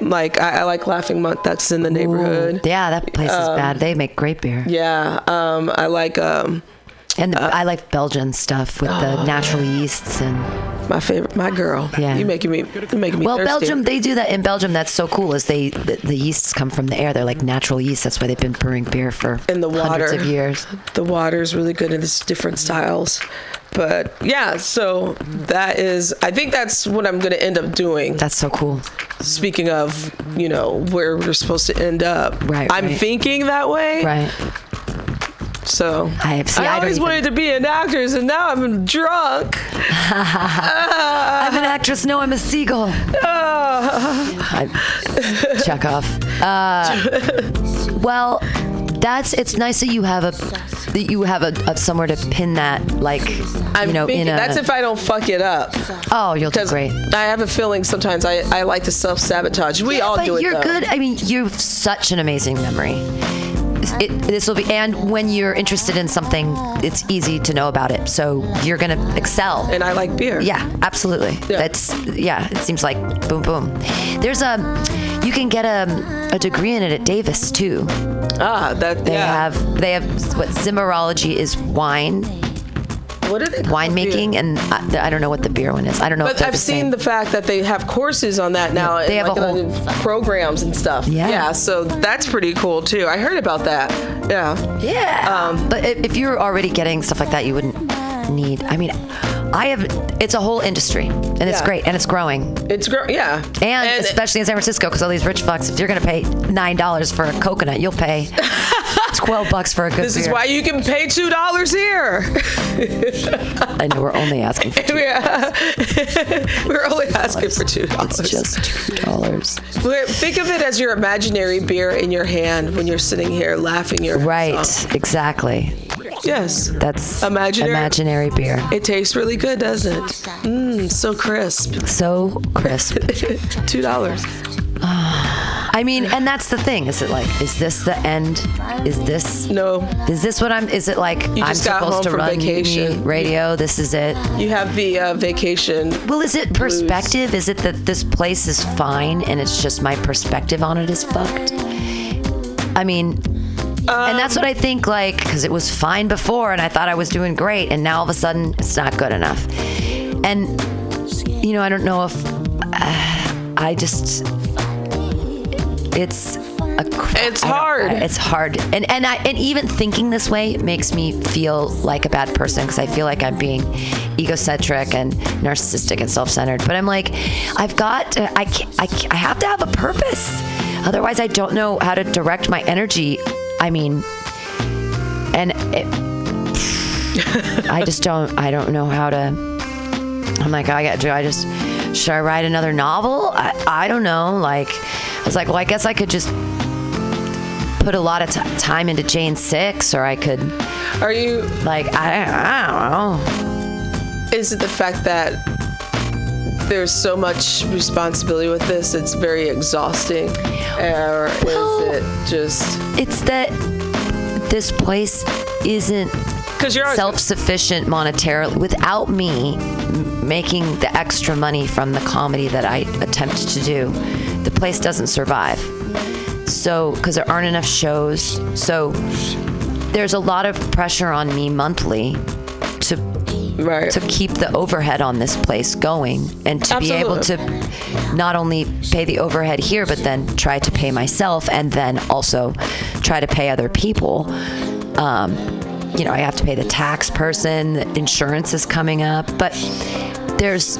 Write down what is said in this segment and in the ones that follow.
Like I, I like Laughing Monk. That's in the neighborhood. Yeah, that place is Um, bad. They make great beer. Yeah. Um, I like um, And the, I like Belgian stuff with Oh. the natural yeasts and my favorite, my girl. Yeah. You making me, you're making me well, thirsty. Belgium they do that in Belgium. That's so cool. Is they the, the yeasts come from the air. They're like natural yeast. That's why they've been brewing beer for in the water hundreds of years. The water is really good in its different styles. But yeah, so that is. I think that's what I'm going to end up doing. That's so cool. Speaking of, you know, where we're supposed to end up. Right, I'm right. thinking that way. Right. So I have. See, I, don't always even- wanted to be an actress, and now I'm drunk. I'm an actress. No, I'm a seagull. Ah. I, check off. Uh, well, that's. It's nice that you have a that you have a, a somewhere to pin that. Like I'm you know, thinking in a. that's if I don't fuck it up. oh, you'll do great. I have a feeling sometimes I, I like to self sabotage. We all but do it. you're though. good. I mean, you have such an amazing memory. It, this will be, and when you're interested in something, it's easy to know about it. So you're gonna excel. And I like beer. Yeah, absolutely. Yeah. That's yeah. It seems like boom, boom. There's a, you can get a, a degree in it at Davis too. Ah, that They yeah. have they have what Zimmerology is wine what are they? winemaking, and I, I don't know what the beer one is. I don't know. But I've the seen same. the fact that they have courses on that now. they and have a like whole- programs and stuff. Yeah. Yeah. So that's pretty cool too. I heard about that. Yeah. Yeah. Um, but if you're already getting stuff like that, you wouldn't need. I mean, I have. It's a whole industry, and it's great, and it's growing. It's growing, Yeah. And, especially in San Francisco, because all these rich fucks, if you're gonna pay nine dollars for a coconut, you'll pay twelve bucks for a good this is why you can pay two dollars here. I know we're only asking for 2 yeah. We're only asking for two dollars. it's just two dollars. Think of it as your imaginary beer in your hand when you're sitting here laughing your ass Right, exactly. Yes. That's Imaginary- imaginary beer. It tastes really good, doesn't it? Mmm, so crisp. So crisp. Two dollars. Ah. I mean, and that's the thing. Is it like, is this the end? Is this No, Is this what I'm? Is it like I'm supposed to run vacation. Radio? This is it. you have the uh, vacation. Well, is it perspective? Is it that this place is fine and it's just my perspective on it is fucked? I mean, and that's what I think. Like, because it was fine before, and I thought I was doing great, and now all of a sudden it's not good enough. And you know, I don't know if uh, I just. It's a. It's hard. It's hard, and and I and even thinking this way makes me feel like a bad person because I feel like I'm being egocentric and narcissistic and self-centered. But I'm like, I've got, to, I, can't, I can't- I have to have a purpose. Otherwise, I don't know how to direct my energy. I mean, and it, I just don't. I don't know how to. Oh I'm like, I got. Do I just? Should I write another novel? I, I don't know. Like, I was like, well, I guess I could just put a lot of t- time into Jane Six, or I could, Are you? like, I, I don't know. Is it the fact that there's so much responsibility with this? It's very exhausting, or Well- is it just It's that this place isn't because you're self-sufficient monetarily without me making the extra money from the comedy that I attempt to do the place doesn't survive. So because there aren't enough shows. So there's a lot of pressure on me monthly to right? to keep the overhead on this place going and to be able to not only pay the overhead here but then try to pay myself and then also try to pay other people um, you know i have to pay the tax person the insurance is coming up but there's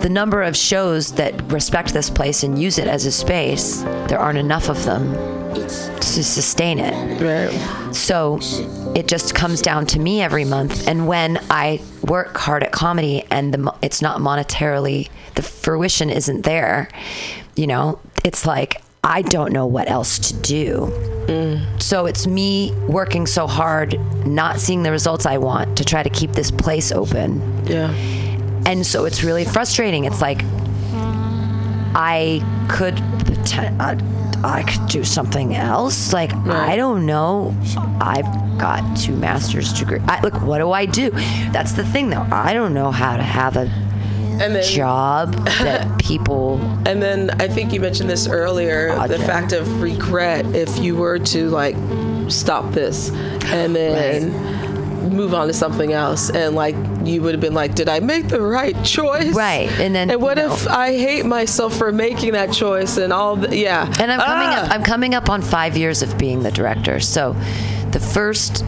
the number of shows that respect this place and use it as a space there aren't enough of them to sustain it right. so it just comes down to me every month. And when I work hard at comedy and the, it's not monetarily, the fruition isn't there, you know, it's like, I don't know what else to do. Mm. So it's me working so hard, not seeing the results I want to try to keep this place open. Yeah. And so it's really frustrating. It's like I could I, I could do something else. Like I don't know. I've got two master's degree. I, look, what do I do? That's the thing, though. I don't know how to have a then- job that people And then I think you mentioned this earlier the fact of regret if you were to like stop this and then move on to something else and like you would have been like did I make the right choice Right, and then, and what you know- if I hate myself for making that choice and all the, yeah And I'm coming Ah! up. I'm coming up on five years of being the director. So, the first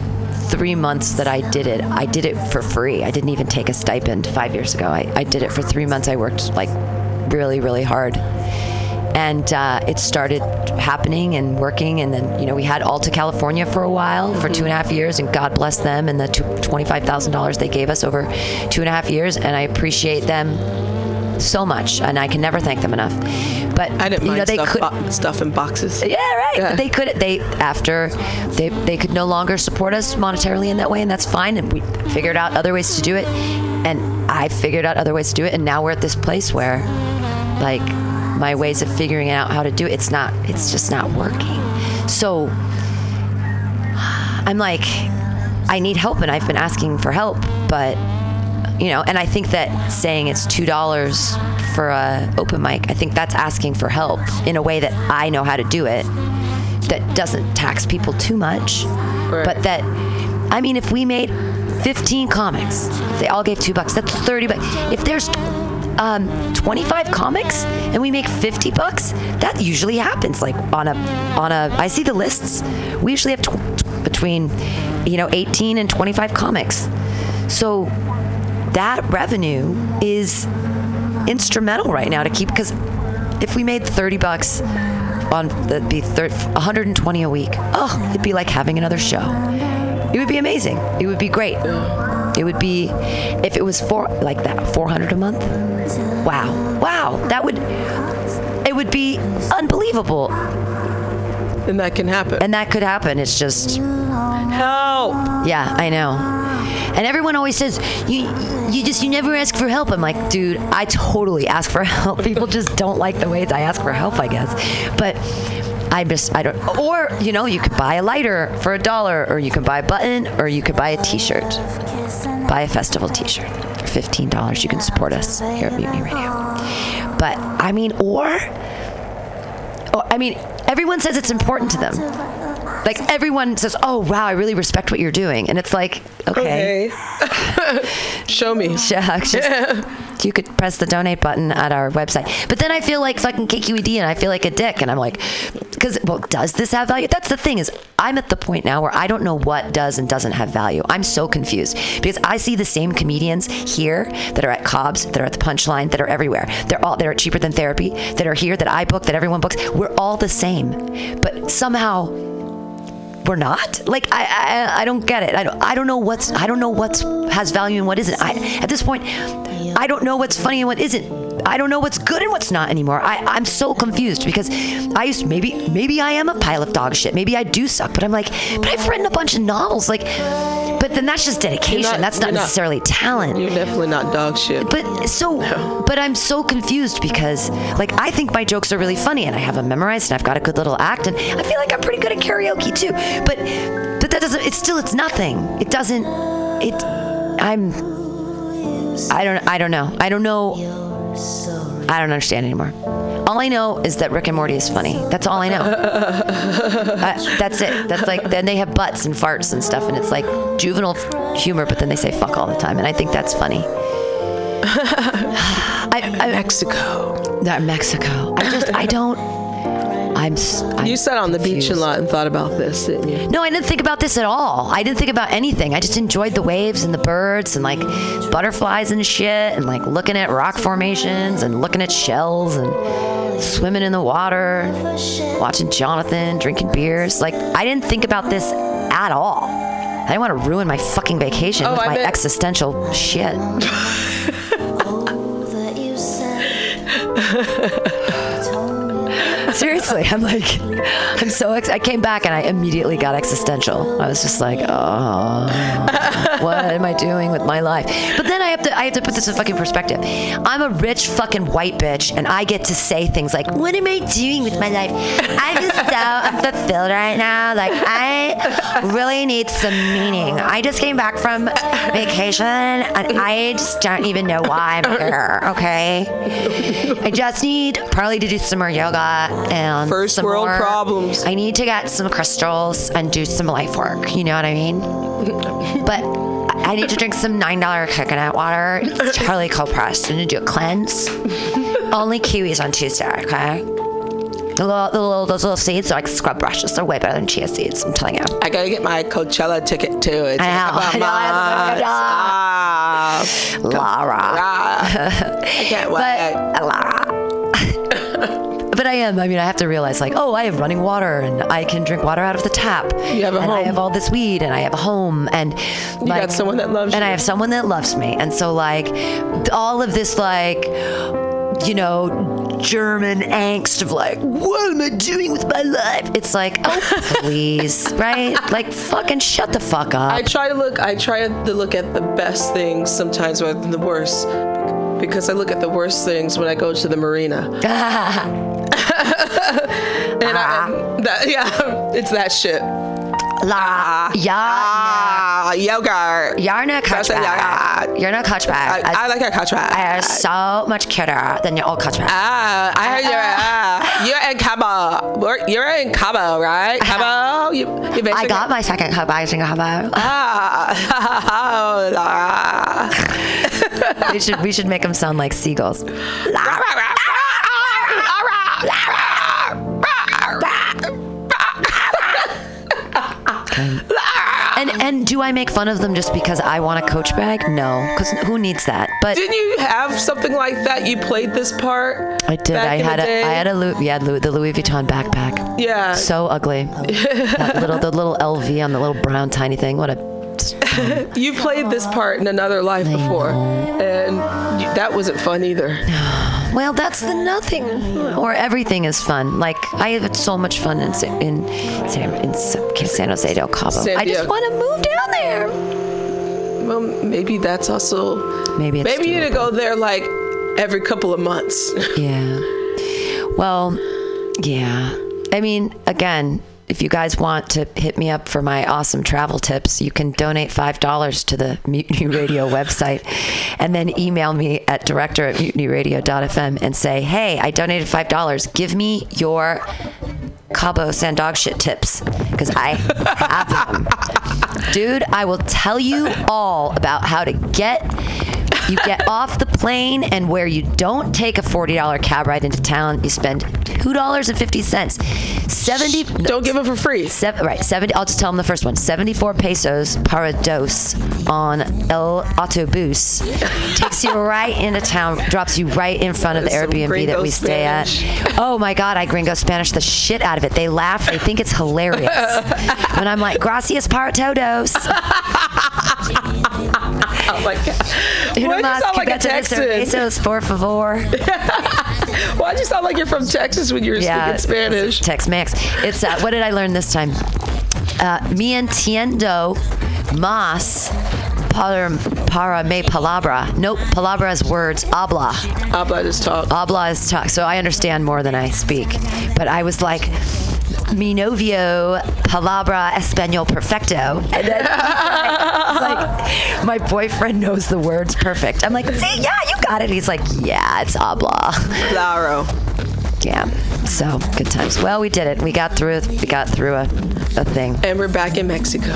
three months that I did it, I did it for free. I didn't even take a stipend five years ago. I, I did it for three months. I worked like really, really hard, and uh, it started happening and working. And then you know we had Alta California for a while for two and a half years, and God bless them and the twenty five thousand dollars they gave us over two and a half years, and I appreciate them so much, and I can never thank them enough. But I didn't you know they stuff, could bo- stuff in boxes yeah, right. Yeah. But they could they after they they could no longer support us monetarily in that way, and that's fine. And we figured out other ways to do it, and I figured out other ways to do it, and now we're at this place where, like, my ways of figuring out how to do it, it's not, it's just not working. So I'm like, I need help, and I've been asking for help, but you know, and I think that saying it's two dollars for a open mic, I think that's asking for help in a way that I know how to do it, that doesn't tax people too much, but that, I mean, if we made 15 comics, they all gave two bucks, that's 30 bucks. If there's um, 25 comics and we make 50 bucks, that usually happens. Like on a, on a, I see the lists. We usually have tw- between, you know, 18 and 25 comics. So that revenue is instrumental right now to keep because if we made 30 bucks on that'd be 30, 120 a week. Oh it'd be like having another show. It would be amazing. It would be great. It would be if it was four like that 400 a month? Wow. Wow. That would it would be unbelievable. And that can happen. And that could happen. It's just help! Yeah, I know. And everyone always says you you just you never ask for help. I'm like, dude, I totally ask for help. People just don't like the ways I ask for help, I guess. But I just I don't. Or you know, you could buy a lighter for a dollar, or you can buy a button, or you could buy a T-shirt. Buy a festival T-shirt for fifteen dollars. You can support us here at Mutiny Radio. But I mean, or, or I mean, everyone says it's important to them. Like everyone says, "Oh wow, I really respect what you're doing," and it's like, okay, okay show me shucks, just, you could press the donate button at our website. But then I feel like fucking KQED, and I feel like a dick, and I'm like, because well, does this have value? That's the thing is, I'm at the point now where I don't know what does and doesn't have value. I'm so confused because I see the same comedians here that are at Cobb's, that are at the Punchline, that are everywhere. They're all they're cheaper than therapy, that are here, that I book, that everyone books. We're all the same, but somehow we're not? Like I, I i don't get it. I don't i don't know what's i don't know what's has value and what isn't. I at this point i don't know what's funny and what isn't i don't know what's good and what's not anymore. I i'm so confused because i used maybe maybe i am a pile of dog shit. Maybe i do suck but i'm like but i've written a bunch of novels like but then that's just dedication. Not- that's not you're not- necessarily talent. You're definitely not dog shit. But so but i'm so confused because like i think my jokes are really funny and i have them memorized and i've got a good little act and i feel like i'm pretty good at karaoke too. But but that doesn't it's still it's nothing. It doesn't it i'm i don't i don't know. I don't know i don't understand anymore all I know is that Rick and Morty is funny. That's all I know. Uh, that's it. That's like then they have butts and farts and stuff, and it's like juvenile humor, but then they say fuck all the time, and I think that's funny. I, I, mexico that Mexico. I just I don't. I'm. s- I'm you sat on the beach a lot and thought about this didn't you No, I didn't think about this at all. I didn't think about anything. I just enjoyed the waves and the birds and like butterflies and shit and like looking at rock formations and looking at shells and swimming in the water, watching Jonathan drinking beers. Like I didn't think about this at all. I didn't want to ruin my fucking vacation Oh, with I my bet- existential shit. Seriously, I'm like, I'm so ex- I came back and I immediately got existential. I was just like, oh, what am I doing with my life? But then I have to I have to put this in fucking perspective. I'm a rich fucking white bitch, and I get to say things like, "What am I doing with my life? I'm just so unfulfilled right now. Like I really need some meaning. I just came back from vacation, and I just don't even know why I'm here. Okay, I just need probably to do some more yoga and First world more- problems. I need to get some crystals and do some life work. You know what I mean? But I need to drink some nine dollar coconut water. It's Charlie cold pressed I need to do a cleanse. Only kiwis on Tuesday, okay? The little, the little, those little seeds are like scrub brushes. They're way better than chia seeds. I'm telling you. I gotta get my Coachella ticket too. It's I know, about I know, I know. Ah, Lara. ah. I can't wait. But Lara. But I am. I mean, I have to realize, like, oh, I have running water, and I can drink water out of the tap. You have a and I have all this weed, and I have a home, and You got someone that loves you. and you. I have someone that loves me, and so like, all of this like, you know, German angst of like, what am I doing with my life? It's like, oh, please, right? Like, fucking shut the fuck up. I try to look. I try to look at the best things sometimes rather than the worst, because I look at the worst things when I go to the marina. And I, and that, yeah, it's that shit. La, ja, Ah, yogurt. You're not That's a Kutchbag. You're not Kutchbag. I, I like a contract. I are so much cuter than your old Kutchbag. Ah, I heard you're ah, you're in Cabo. You're- in Cabo, right? Cabo. You, you I got my second Kutchbag in Cabo. Ah, Laura. We should we should make them sound like seagulls. And and do I make fun of them just because I want a coach bag? No, because who needs that? But Didn't you have something like that? You played this part. I did. back I in had a day? I had a Louis, yeah Louis, the Louis Vuitton backpack. Yeah. So ugly. that little the little LV on the little brown tiny thing. What a You played this part in another life before, and that wasn't fun either. Well, that's the nothing, or everything is fun. Like I have so much fun in in San, in San Jose del Cabo. San I just want to move down there. Well, maybe that's also. Maybe it's Maybe you need to go there like every couple of months. Yeah. Well, yeah. I mean, again, if you guys want to hit me up for my awesome travel tips, you can donate $5 to the Mutiny Radio website and then email me at director at mutinyradio.fm and say, hey, I donated $5. Give me your Cabo San Dog shit tips because I have them. Dude, I will tell you all about how to get you get off the plane and where you don't take a $40 cab ride into town, you spend $2.50. 70 Don't give it for free. Seven, right, 70. I'll just tell them the first one. 74 pesos para dos on El Autobus. Takes you right into town, drops you right in front of the Airbnb that we stay at. Oh my God, I gringo Spanish the shit out of it. They laugh, they think it's hilarious. when I'm like, gracias para todos. Oh my god. Why do you sound like a Texan? cervezas, por favor. Why do you sound like you're from Texas when you're speaking Spanish? Tex Mex. It's uh, what did I learn this time? Uh, me entiendo más para, para me palabra. Nope, palabra is words. Habla. Habla is talk. Habla is talk. So I understand more than I speak. But I was like, mi novio palabra español perfecto. And then it's like, my boyfriend knows the words perfect. I'm like, see, yeah, you got it. He's like, yeah, it's habla. Claro. Yeah. So good times. Well, we did it. We got through. We got through a, a thing. And we're back in Mexico.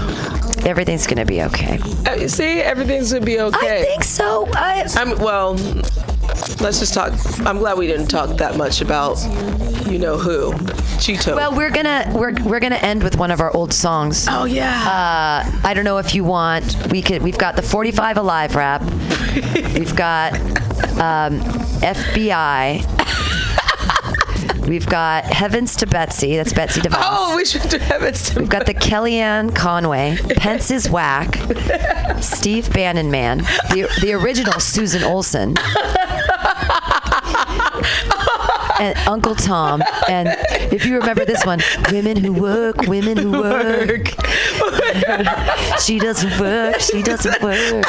Everything's gonna be okay. Uh, See, everything's gonna be okay. I think so. I, I'm well. Let's just talk. I'm glad we didn't talk that much about you know who, Cheeto. well, we're gonna we're we're gonna end with one of our old songs. oh yeah. Uh, I don't know if you want. We could. We've got the 45 Alive rap. We've got um, FBI. We've got Heavens to Betsy. That's Betsy DeVos. oh, we should do heavens to We've got the Kellyanne Conway, Pence is whack, Steve Bannon man, the, the original Susan Olson, and Uncle Tom. And if you remember this one, women who work, women who work. she doesn't work. She doesn't work.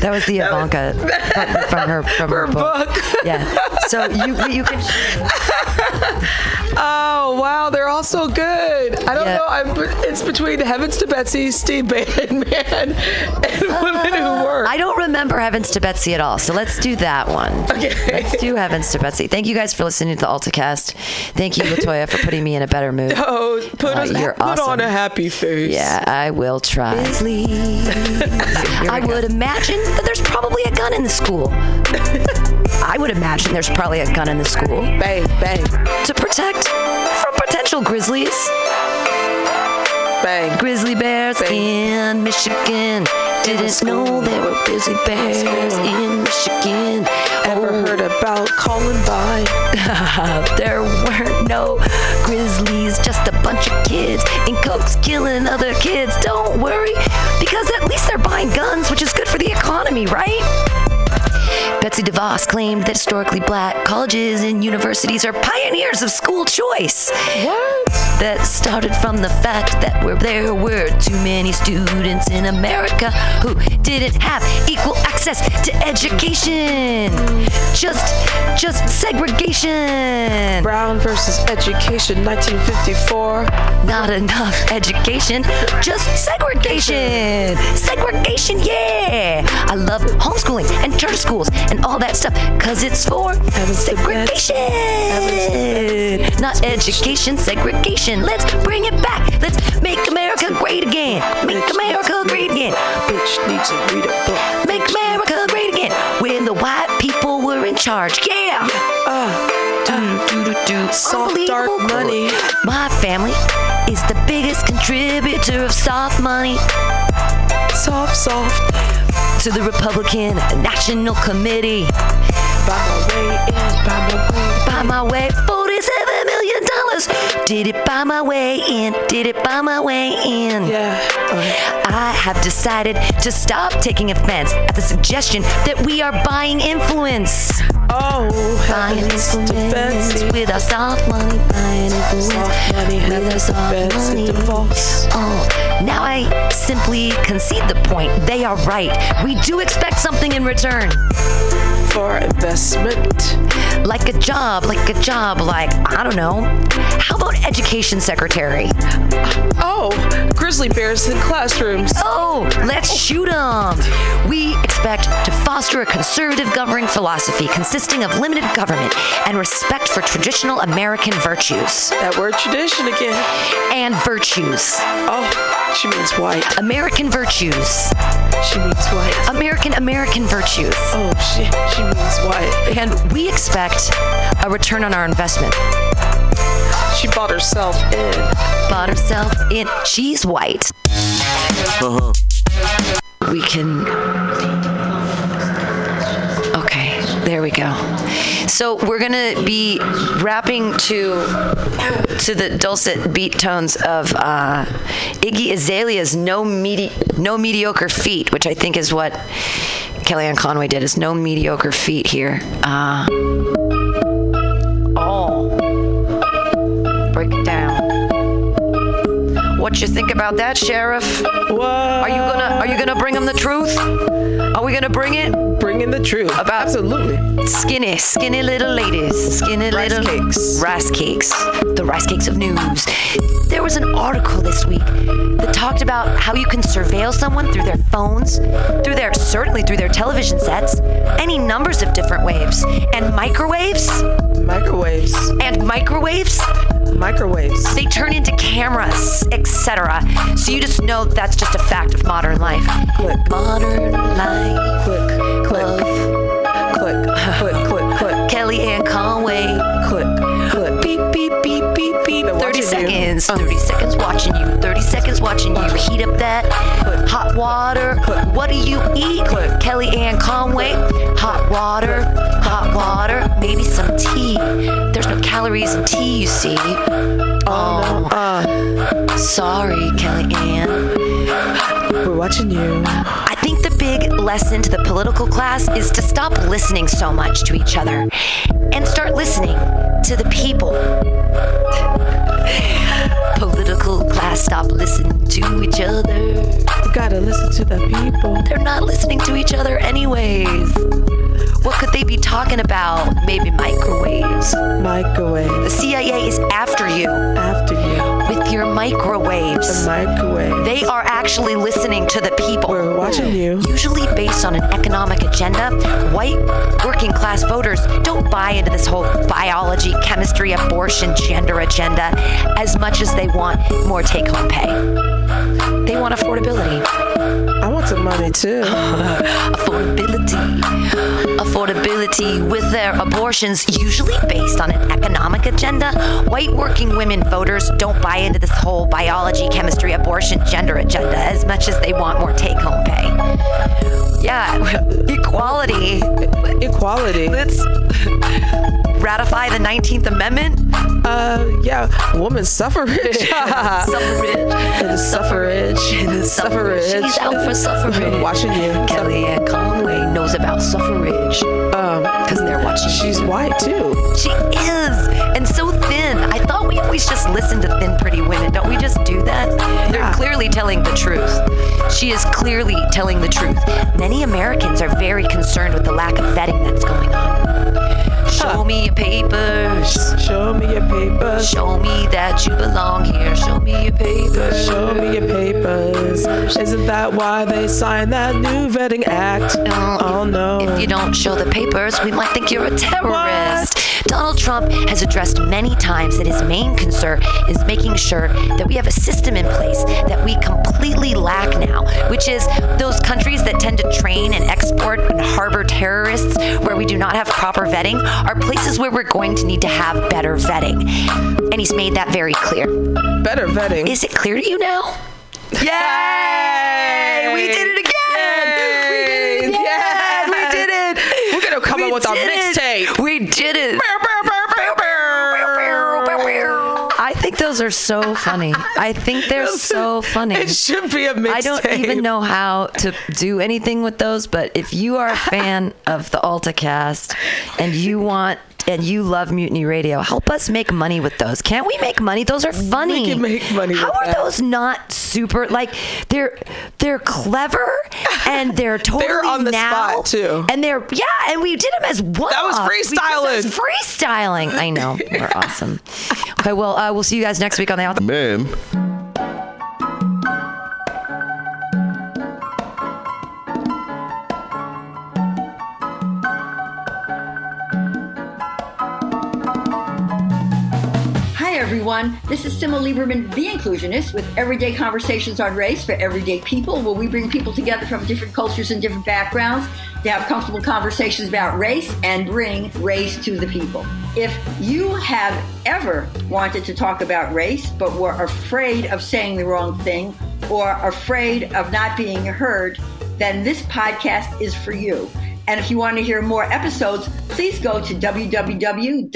That was the Ivanka from, from her from her, Her book. Yeah. So you you can Oh wow, they're all so good. I don't Yeah. know. I'm, it's between Heavens to Betsy, Steve Bannon, man, and Women Who Work. I don't remember Heavens to Betsy at all. So let's do that one. Okay. Let's do Heavens to Betsy. Thank you guys for listening to the AltaCast. Thank you, Latoya, for putting me in a better mood. Oh, put, Uh, us, you're put on a happy face. Yeah, I will try. I would imagine that there's probably a gun in the school. I would imagine there's probably a gun in the school Bang, bang, to protect from potential grizzlies. bang. Grizzly bears in Michigan. Didn't know there were grizzly bears in Michigan. Ever Oh, heard about Columbine? there weren't no grizzlies, just a bunch of kids in coats killing other kids. Don't worry, because at least they're buying guns, which is good for the economy, right? Betsy DeVos claimed that historically black colleges and universities are pioneers of school choice. What? That started from the fact that where there were too many students in America who didn't have equal access to education. Just, just segregation. Brown versus Education, 1954. Not enough education, just segregation. Segregation, yeah. I love homeschooling and charter schools and all that stuff because it's for Heavens to Betsy. segregation. Not education, segregation. Let's bring it back. Let's make America great again. Make America great again. Bitch needs to read a book. Make America great again. When the white people were in charge. Yeah. Ah, Do, do, do, do. Soft, dark money. My family is the biggest contributor of soft money soft, soft. To the Republican National Committee. By my way by my way. By my way, $47 million. Did it by my way in, did it by my way in. Yeah. Uh, I have decided to stop taking offense at the suggestion that we are buying influence. oh, Buying influence with our soft money. Buying influence Soft money, with our soft money. Oh, now I simply concede the point. They are right. We do expect something in return. For investment. Like a job, like a job, like, I don't know. How about education secretary? Oh, grizzly bears in classrooms. Oh, let's shoot them. We expect to foster a conservative governing philosophy consisting of limited government and respect for traditional American virtues. That word tradition again. And virtues. Oh, she means white. American virtues. She means white. American American virtues. Oh, she, she means what? And we expect a return on our investment. She bought herself in. Bought herself in. She's white. Uh-huh. We can. Okay, there we go. So we're gonna be rapping to to the dulcet beat tones of uh, Iggy Azalea's "No Medi- No Mediocre Feet," which I think is what Kellyanne Conway did. Is "No Mediocre Feet" here. Uh, break it down. What you think about that, Sheriff? What? Are you gonna Are you gonna bring him the truth? Are we gonna bring it? bringing the truth? About- Absolutely. Skinny, skinny little ladies, skinny Rice little cakes. rice cakes, the rice cakes of news. There was an article this week that talked about how you can surveil someone through their phones, through their certainly through their television sets, any numbers of different waves, and microwaves, Microwaves. and microwaves. Microwaves. They turn into cameras, etc. So you just know that's just a fact of modern life. Click. Modern life. Click. Click. Seconds. Uh. 30 seconds watching you. 30 seconds watching you. Heat up that put hot water. What do you eat? Kellyanne Conway. Hot water. Hot water. Maybe some tea. There's no calories in tea, you see. Oh, Uh, sorry, Kelly Ann. we're watching you. I think the big lesson to the political class is to stop listening so much to each other and start listening to the people. Political class stop listening to each other. You gotta listen to the people. They're not listening to each other, anyways. What could they be talking about? Maybe microwaves. Microwave. The CIA is after you After you. Microwaves. The microwave. They are actually listening to the people. We're watching you. Usually based on an economic agenda, white working class voters don't buy into this whole biology, chemistry, abortion, gender agenda as much as they want more take home pay. They want affordability. I want some money too. Affordability. Affordability with their abortions, usually based on an economic agenda. White working women voters don't buy into this whole biology, chemistry, abortion, gender agenda as much as they want more take home pay. Yeah, equality. Equality. Let's ratify the 19th Amendment. Uh, yeah. Woman suffrage. Suffrage. suffrage. Suffrage. She's out for suffrage. Watching you. Kellyanne Conway knows about suffrage Um, because they're watching. she's white too. She is, and so thin. I thought we always just listen to thin, pretty women. Don't we just do that? They're clearly telling the truth. She is clearly telling the truth. Many Americans are very concerned with the lack of vetting that's going on. Show me your papers. Show me your papers. Show me that you belong here. Show me your papers. Show me your papers. Isn't that why they signed that new vetting act? Oh, Oh no. If you don't show the papers, we might think you're a terrorist. Donald Trump has addressed many times that his main concern is making sure that we have a system in place that we completely lack now, which is those countries that tend to train and export and harbor terrorists where we do not have proper vetting are places where we're going to need to have better vetting. And he's made that very clear. Better vetting. Is it clear to you now? Yay! We did it again! We did it again! Yes! We did it! We're gonna come We up with it! mixtape. We did it! I think those are so funny. I think they're so funny. It should be a mixtape. I don't even know how to do anything with those, but if you are a fan of the AltaCast and you want and you love Mutiny Radio, help us make money with those. Can't we make money? Those are funny. We can make money How with are that. those not super like they're they're clever and they're totally They're on the now, spot, too. And they're yeah, and we did them as one. That was freestyling. freestyling. I know. We're awesome. Okay, well, uh, we'll see you guys next week on the Alta. Ma'am. Everyone. This is Simma Lieberman, the inclusionist, with everyday conversations on race for everyday people, where we bring people together from different cultures and different backgrounds to have comfortable conversations about race and bring race to the people. If you have ever wanted to talk about race but were afraid of saying the wrong thing or afraid of not being heard, then this podcast is for you. And if you want to hear more episodes, please go to www.raceconvo,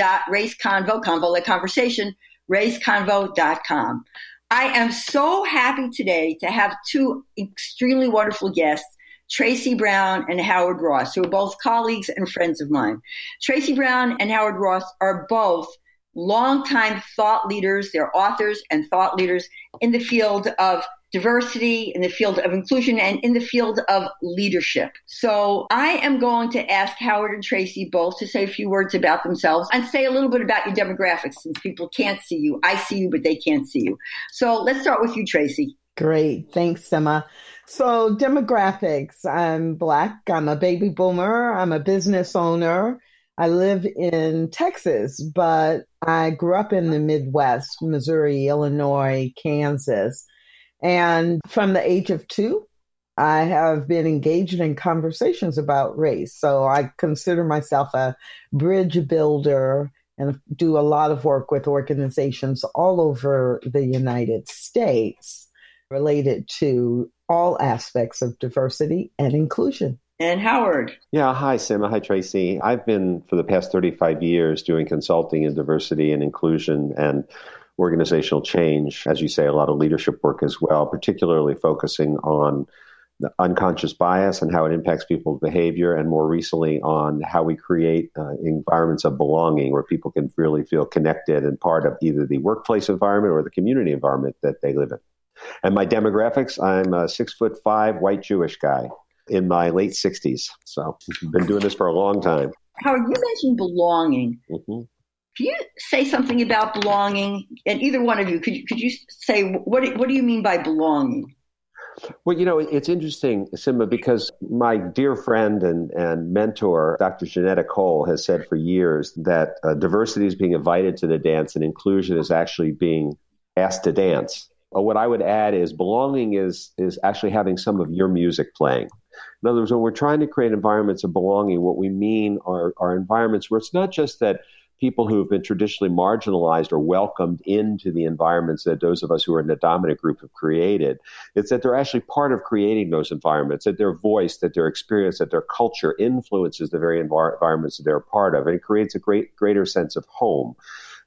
convo like conversation, raceconvo.com. I am so happy today to have two extremely wonderful guests, Tracy Brown and Howard Ross, who are both colleagues and friends of mine. Tracy Brown and Howard Ross are both longtime thought leaders. They're authors and thought leaders in the field of diversity, in the field of inclusion, and in the field of leadership. So I am going to ask Howard and Tracy both to say a few words about themselves and say a little bit about your demographics since people can't see you. I see you, but they can't see you. So let's start with you, Tracy. Great. Thanks, Emma. So, demographics I'm Black, I'm a baby boomer, I'm a business owner. I live in Texas, but I grew up in the Midwest Missouri, Illinois, Kansas. And from the age of two, I have been engaged in conversations about race. So, I consider myself a bridge builder and do a lot of work with organizations all over the United States related to all aspects of diversity and inclusion. And Howard. Yeah, hi, Simma. Hi, Tracy. I've been for the past 35 years doing consulting in diversity and inclusion and organizational change. As you say, a lot of leadership work as well, particularly focusing on the unconscious bias and how it impacts people's behavior, and more recently on how we create uh, environments of belonging where people can really feel connected and part of either the workplace environment or the community environment that they live in. And my demographics I'm a six foot five white Jewish guy in my late 60s. So, been doing this for a long time. Howard, you mentioned belonging. Mm-hmm. Can you say something about belonging? And either one of you, could you, could you say what what do you mean by belonging? Well, you know, it's interesting, Simma, because my dear friend and, and mentor, Dr. Johnnetta Cole, has said for years that uh, diversity is being invited to the dance and inclusion is actually being asked to dance. Uh, what I would add is belonging is is actually having some of your music playing. In other words, when we're trying to create environments of belonging, what we mean are, are environments where it's not just that people who have been traditionally marginalized are welcomed into the environments that those of us who are in the dominant group have created. It's that they're actually part of creating those environments, that their voice, that their experience, that their culture influences the very envir- environments that they're a part of. And it creates a great greater sense of home.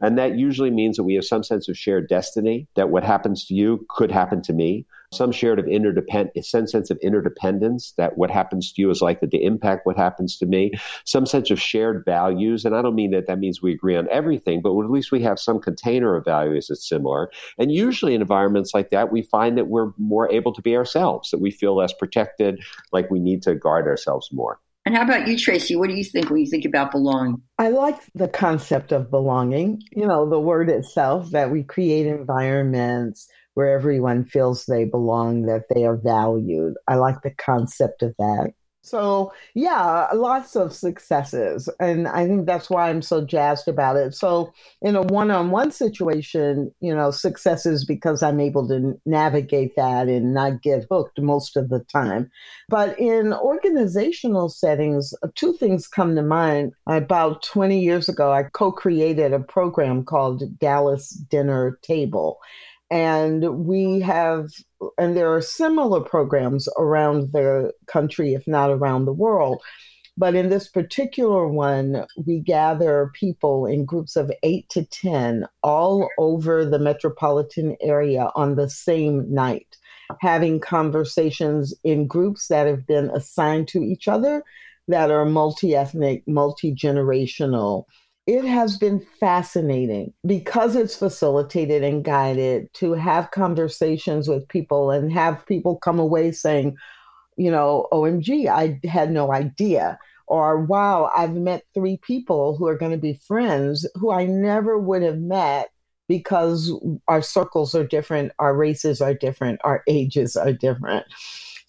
And that usually means that we have some sense of shared destiny, that what happens to you could happen to me. Some shared of interdependent, some sense of interdependence, that what happens to you is likely to impact what happens to me. Some sense of shared values. And I don't mean that that means we agree on everything, but at least we have some container of values that's similar. And usually in environments like that, we find that we're more able to be ourselves, that we feel less protected, like we need to guard ourselves more. And how about you, Tracy? What do you think when you think about belonging? I like the concept of belonging, you know, the word itself, that we create environments where everyone feels they belong, that they are valued. I like the concept of that. So, yeah, lots of successes. And I think that's why I'm so jazzed about it. So, in a one on one situation, you know, successes because I'm able to navigate that and not get hooked most of the time. But in organizational settings, two things come to mind. About 20 years ago, I co created a program called Dallas Dinner Table. And we have, and there are similar programs around the country, if not around the world. But in this particular one, we gather people in groups of eight to 10 all over the metropolitan area on the same night, having conversations in groups that have been assigned to each other that are multi ethnic, multi generational it has been fascinating because it's facilitated and guided to have conversations with people and have people come away saying, you know, OMG, I had no idea. Or, wow, I've met three people who are going to be friends who I never would have met because our circles are different, our races are different, our ages are different.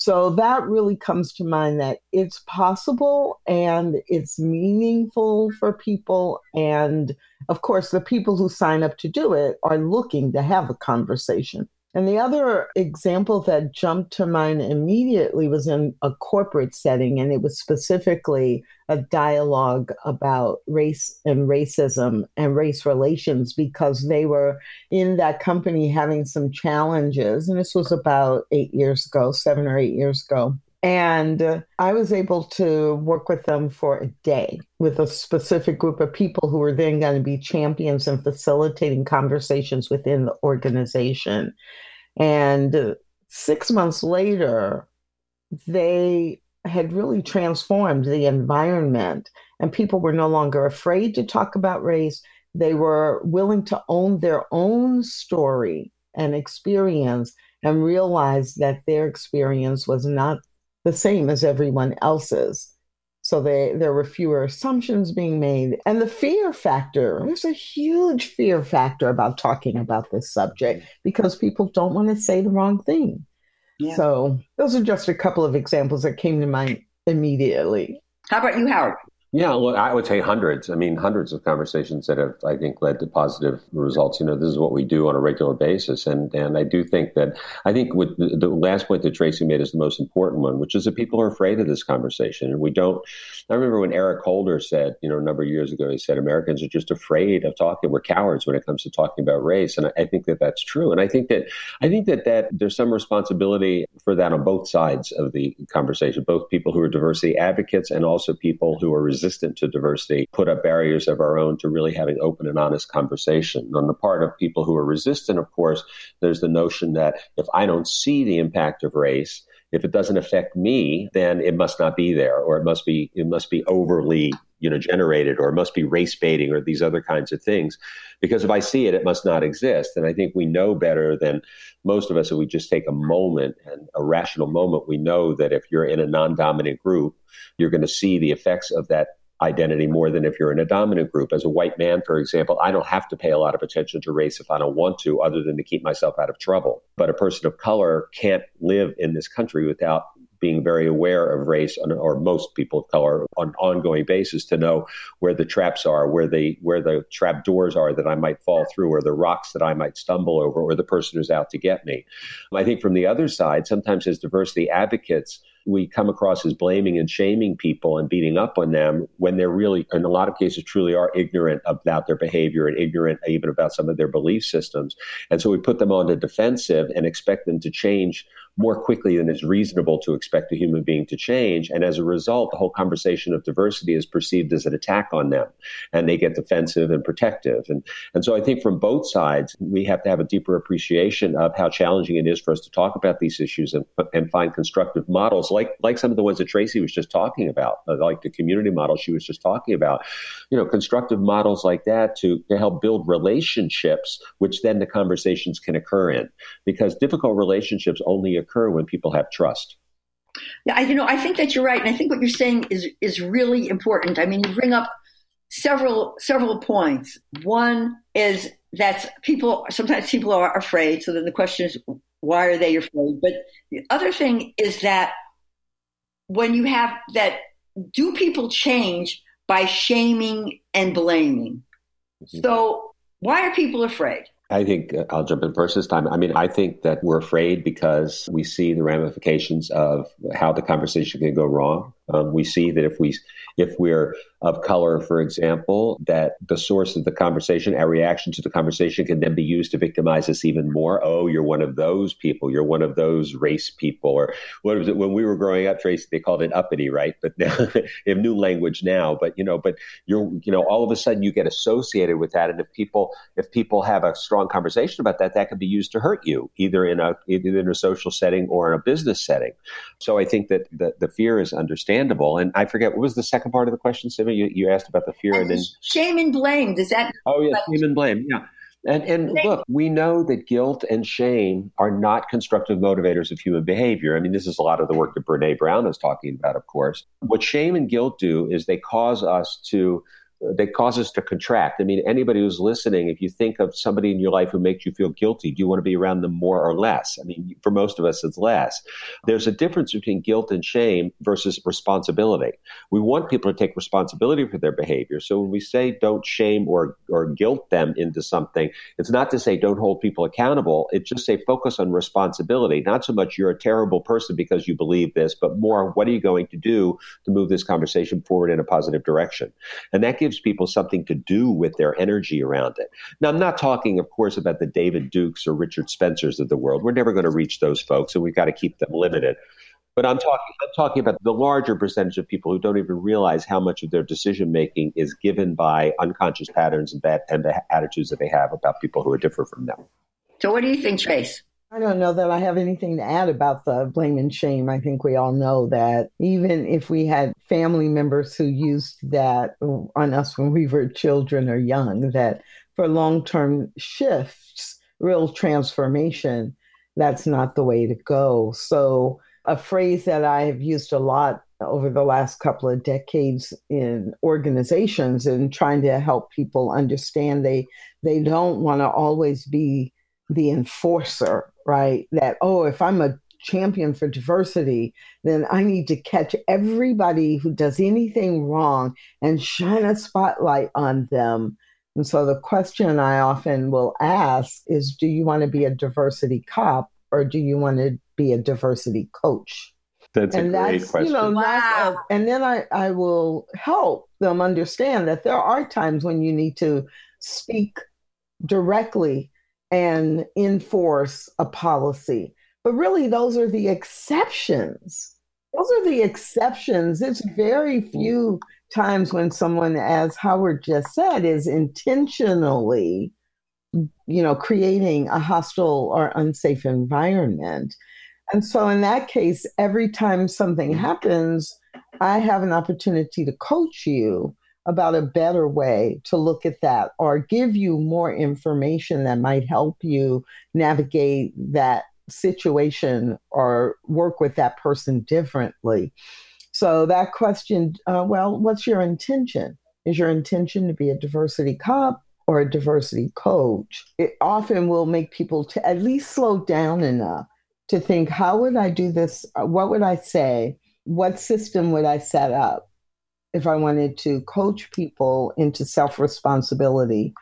So that really comes to mind that it's possible and it's meaningful for people. And of course, the people who sign up to do it are looking to have a conversation. And the other example that jumped to mind immediately was in a corporate setting, and it was specifically a dialogue about race and racism and race relations because they were in that company having some challenges. And this was about eight years ago, seven or eight years ago. And I was able to work with them for a day with a specific group of people who were then going to be champions in facilitating conversations within the organization. And six months later, they had really transformed the environment, and people were no longer afraid to talk about race. They were willing to own their own story and experience and realize that their experience was not the same as everyone else's. So they, there were fewer assumptions being made. And the fear factor, there's a huge fear factor about talking about this subject because people don't want to say the wrong thing. Yeah. So those are just a couple of examples that came to mind immediately. How about you, Howard? Yeah, well, I would say hundreds. I mean, hundreds of conversations that have, I think, led to positive results. You know, this is what we do on a regular basis, and and I do think that I think with the, the last point that Tracy made is the most important one, which is that people are afraid of this conversation, and we don't. I remember when Eric Holder said, you know, a number of years ago, he said Americans are just afraid of talking. We're cowards when it comes to talking about race, and I, I think that that's true. And I think that I think that that there's some responsibility for that on both sides of the conversation, both people who are diversity advocates and also people who are resistant resistant to diversity put up barriers of our own to really having open and honest conversation. On the part of people who are resistant, of course, there's the notion that if I don't see the impact of race, if it doesn't affect me, then it must not be there, or it must be it must be overly you know generated, or it must be race baiting, or these other kinds of things. Because if I see it, it must not exist. And I think we know better than most of us if we just take a moment and a rational moment. We know that if you're in a non-dominant group, you're going to see the effects of that identity more than if you're in a dominant group. As a white man, for example, I don't have to pay a lot of attention to race if I don't want to, other than to keep myself out of trouble. But a person of color can't live in this country without being very aware of race, or most people of color, on an ongoing basis to know where the traps are, where the where the trap doors are that I might fall through, or the rocks that I might stumble over, or the person who's out to get me. I think from the other side, sometimes as diversity advocates we come across as blaming and shaming people and beating up on them when they're really, in a lot of cases, truly are ignorant about their behavior and ignorant even about some of their belief systems. And so we put them on the defensive and expect them to change more quickly than is reasonable to expect a human being to change. And as a result, the whole conversation of diversity is perceived as an attack on them, and they get defensive and protective. And, and so I think from both sides, we have to have a deeper appreciation of how challenging it is for us to talk about these issues and, and find constructive models like, like some of the ones that Tracy was just talking about, uh, like the community model she was just talking about. You know, constructive models like that to, to help build relationships, which then the conversations can occur in. Because difficult relationships only occur when people have trust. Yeah, I, you know, I think that you're right, and I think what you're saying is is really important. I mean, you bring up several several points. One is that people sometimes people are afraid. So then the question is, why are they afraid? But the other thing is that when you have that, do people change by shaming and blaming? Mm-hmm. So why are people afraid? I think uh, I'll jump in first this time. I mean, I think that we're afraid because we see the ramifications of how the conversation can go wrong. Um, we see that if we if we're of color, for example, that the source of the conversation, our reaction to the conversation can then be used to victimize us even more. Oh, you're one of those people. You're one of those race people. Or what was it when we were growing up, Tracy? They called it uppity, right? But now they have new language now. But you know, but you're you know, all of a sudden you get associated with that, and if people if people have a strong conversation about that, that can be used to hurt you, either in a either in a social setting or in a business setting. So I think that the, the fear is understandable. And I forget what was the second part of the question, Simma? You, you asked about the fear and, and then shame and blame. Does that? Oh yes, shame and blame. Yeah. And, and look, we know that guilt and shame are not constructive motivators of human behavior. I mean, this is a lot of the work that Brene Brown is talking about, of course. What shame and guilt do is they cause us to that cause us to contract. I mean, anybody who's listening, if you think of somebody in your life who makes you feel guilty, do you want to be around them more or less? I mean, for most of us, it's less. There's a difference between guilt and shame versus responsibility. We want people to take responsibility for their behavior. So when we say don't shame or, or guilt them into something, it's not to say don't hold people accountable. It's just say focus on responsibility. Not so much you're a terrible person because you believe this, but more what are you going to do to move this conversation forward in a positive direction? And that gives gives people something to do with their energy around it. Now, I'm not talking, of course, about the David Dukes or Richard Spencers of the world. We're never going to reach those folks, and we've got to keep them limited. But I'm talking, I'm talking about the larger percentage of people who don't even realize how much of their decision making is given by unconscious patterns and bad and the attitudes that they have about people who are different from them. So, what do you think, Trace? I don't know that I have anything to add about the blame and shame. I think we all know that even if we had family members who used that on us when we were children or young, that for long term shifts, real transformation, that's not the way to go. So, a phrase that I have used a lot over the last couple of decades in organizations and trying to help people understand they they don't want to always be the enforcer right? That, oh, if I'm a champion for diversity, then I need to catch everybody who does anything wrong and shine a spotlight on them. And so the question I often will ask is do you want to be a diversity cop or do you want to be a diversity coach? That's and a great that's, question. You know, wow. A, and then I, I will help them understand that there are times when you need to speak directly and enforce a policy. But really, those are the exceptions. Those are the exceptions. It's very few times when someone, as Howard just said, is intentionally, you know, creating a hostile or unsafe environment. And so, in that case, every time something happens, I have an opportunity to coach you about a better way to look at that or give you more information that might help you navigate that situation or work with that person differently. So, that question uh, well, what's your intention? Is your intention to be a diversity cop or a diversity coach? It often will make people to at least slow down enough to think, how would I do this? What would I say? What system would I set up if I wanted to coach people into self responsibility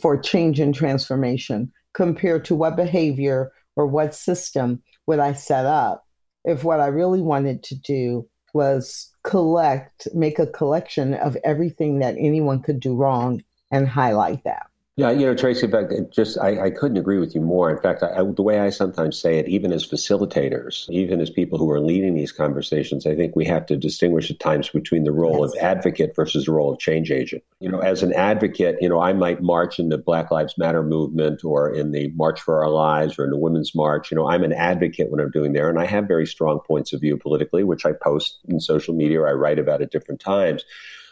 for change and transformation compared to what behavior or what system would I set up if what I really wanted to do was collect, make a collection of everything that anyone could do wrong and highlight that. Yeah, you know, Tracy, in fact, just I, I couldn't agree with you more. In fact, I, the way I sometimes say it, even as facilitators, even as people who are leading these conversations, I think we have to distinguish at times between the role of advocate versus the role of change agent. You know, as an advocate, you know, I might march in the Black Lives Matter movement or in the March for Our Lives or in the Women's March. You know, I'm an advocate when I'm doing there, and I have very strong points of view politically, which I post in social media or I write about at different times.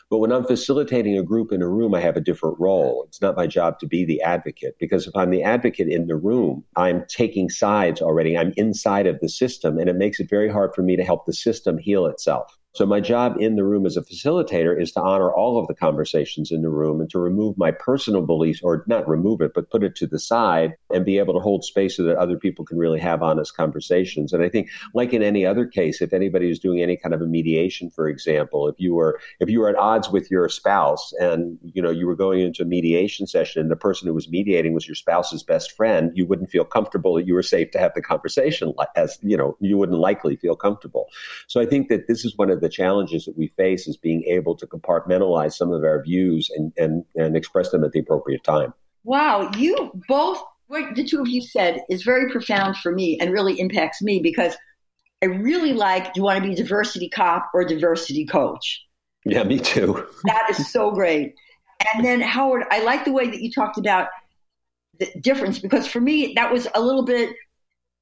But when I'm facilitating a group in a room, I have a different role. It's not my job to be the advocate because if I'm the advocate in the room, I'm taking sides already. I'm inside of the system, and it makes it very hard for me to help the system heal itself. So my job in the room as a facilitator is to honor all of the conversations in the room and to remove my personal beliefs or not remove it, but put it to the side and be able to hold space so that other people can really have honest conversations. And I think like in any other case, if anybody is doing any kind of a mediation, for example, if you were if you were at odds with your spouse and you know you were going into a mediation session and the person who was mediating was your spouse's best friend, you wouldn't feel comfortable that you were safe to have the conversation as you know, you wouldn't likely feel comfortable. So I think that this is one of the the challenges that we face is being able to compartmentalize some of our views and, and, and express them at the appropriate time. Wow, you both, what the two of you said is very profound for me and really impacts me because I really like do you want to be diversity cop or diversity coach? Yeah, me too. that is so great. And then, Howard, I like the way that you talked about the difference because for me, that was a little bit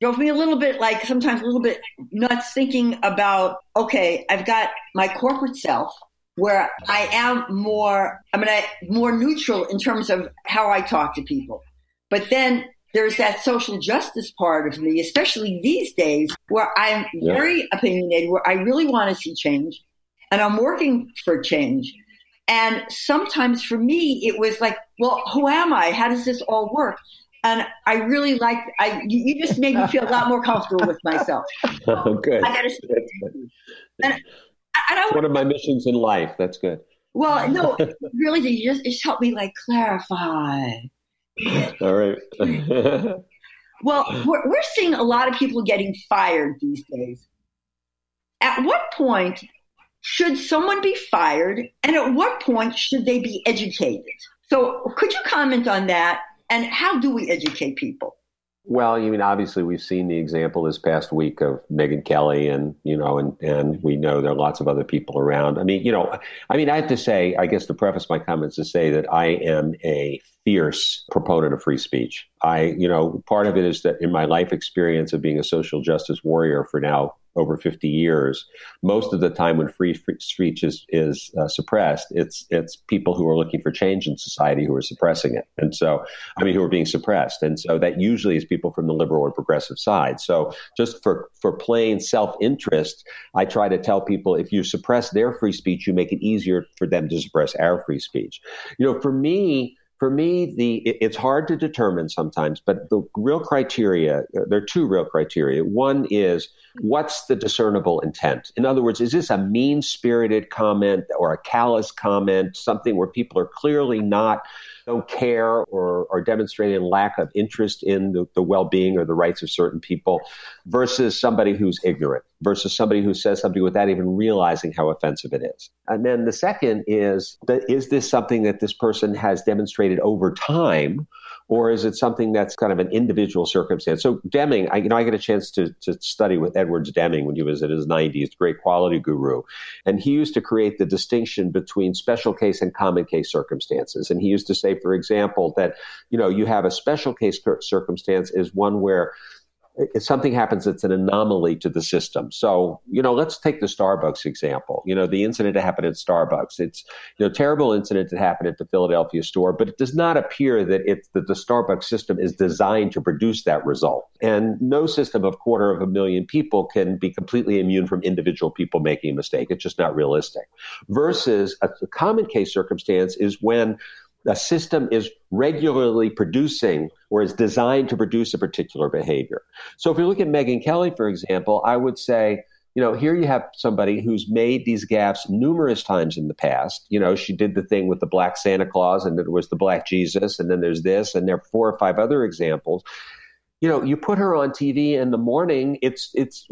drove me a little bit like sometimes a little bit nuts thinking about okay i've got my corporate self where i am more i mean I, more neutral in terms of how i talk to people. But then there's that social justice part of me especially these days where i'm yeah. very opinionated where i really want to see change and i'm working for change. And sometimes for me it was like well who am i? How does this all work and I really like. I you just made me feel a lot more comfortable with myself. Oh, good. I gotta say, and, and I, one of my missions in life. That's good. Well, no, really, you just just help me like clarify. All right. well, we're, we're seeing a lot of people getting fired these days. At what point should someone be fired, and at what point should they be educated? So, could you comment on that? And how do we educate people? Well, you mean obviously we've seen the example this past week of Megyn Kelly, and you know, and and we know there are lots of other people around. I mean, you know, I mean, I have to say, I guess to preface my comments to say that I am a fierce proponent of free speech. I, you know, part of it is that in my life experience of being a social justice warrior for now over 50 years, most of the time when free, free speech is, is uh, suppressed, it's, it's people who are looking for change in society who are suppressing it. And so, I mean, who are being suppressed. And so that usually is people from the liberal or progressive side. So just for, for plain self-interest, I try to tell people if you suppress their free speech, you make it easier for them to suppress our free speech. You know, for me, for me, the it's hard to determine sometimes, but the real criteria there are two real criteria. One is what's the discernible intent? In other words, is this a mean spirited comment or a callous comment, something where people are clearly not don't care or are demonstrating lack of interest in the, the well-being or the rights of certain people versus somebody who's ignorant versus somebody who says something without even realizing how offensive it is and then the second is that is this something that this person has demonstrated over time or is it something that's kind of an individual circumstance? So Deming, I, you know, I get a chance to, to study with Edwards Deming when he was in his 90s, great quality guru, and he used to create the distinction between special case and common case circumstances. And he used to say, for example, that you know you have a special case circumstance is one where something happens that's an anomaly to the system. So, you know, let's take the Starbucks example. You know, the incident that happened at Starbucks. It's you know terrible incident that happened at the Philadelphia store, but it does not appear that it's that the Starbucks system is designed to produce that result. And no system of quarter of a million people can be completely immune from individual people making a mistake. It's just not realistic. Versus a, a common case circumstance is when a system is regularly producing or is designed to produce a particular behavior. So if you look at Megyn Kelly, for example, I would say, you know, here you have somebody who's made these gaffes numerous times in the past. You know, she did the thing with the black Santa Claus and there was the black Jesus, and then there's this, and there are four or five other examples you know, you put her on TV in the morning. It's it's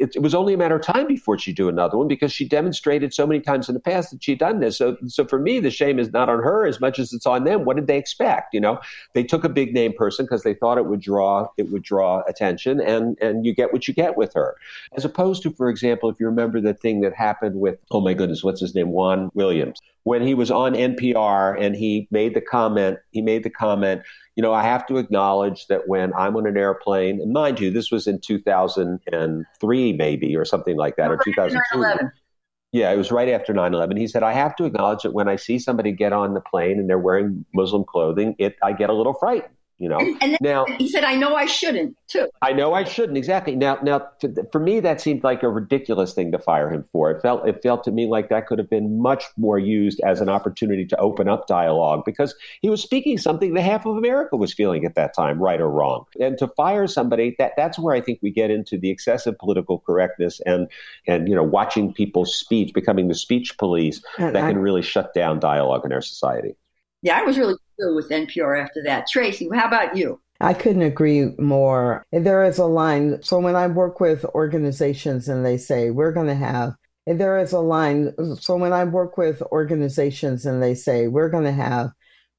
it, was only a matter of time before she'd do another one because she demonstrated so many times in the past that she'd done this. So so for me, the shame is not on her as much as it's on them. What did they expect? You know, they took a big name person because they thought it would draw it would draw attention, and and you get what you get with her, as opposed to, for example, if you remember the thing that happened with oh my goodness, what's his name, Juan Williams, when he was on NPR and he made the comment, he made the comment you know, I have to acknowledge that when I'm on an airplane, and mind you, this was in 2003 maybe or something like that, or 2002. Yeah, it was right after 9 11. He said, I have to acknowledge that when I see somebody get on the plane and they're wearing Muslim clothing, it, I get a little frightened you know? And, and now he said i know i shouldn't too. I know i shouldn't exactly. Now now for me that seemed like a ridiculous thing to fire him for. It felt it felt to me like that could have been much more used as an opportunity to open up dialogue because he was speaking something that half of america was feeling at that time right or wrong. And to fire somebody that that's where i think we get into the excessive political correctness and and you know watching people's speech becoming the speech police uh, that can really shut down dialogue in our society. Yeah, I was really with NPR after that. Tracy, how about you? I couldn't agree more. There is a line. So when I work with organizations and they say, we're going to have, there is a line. So when I work with organizations and they say, we're going to have,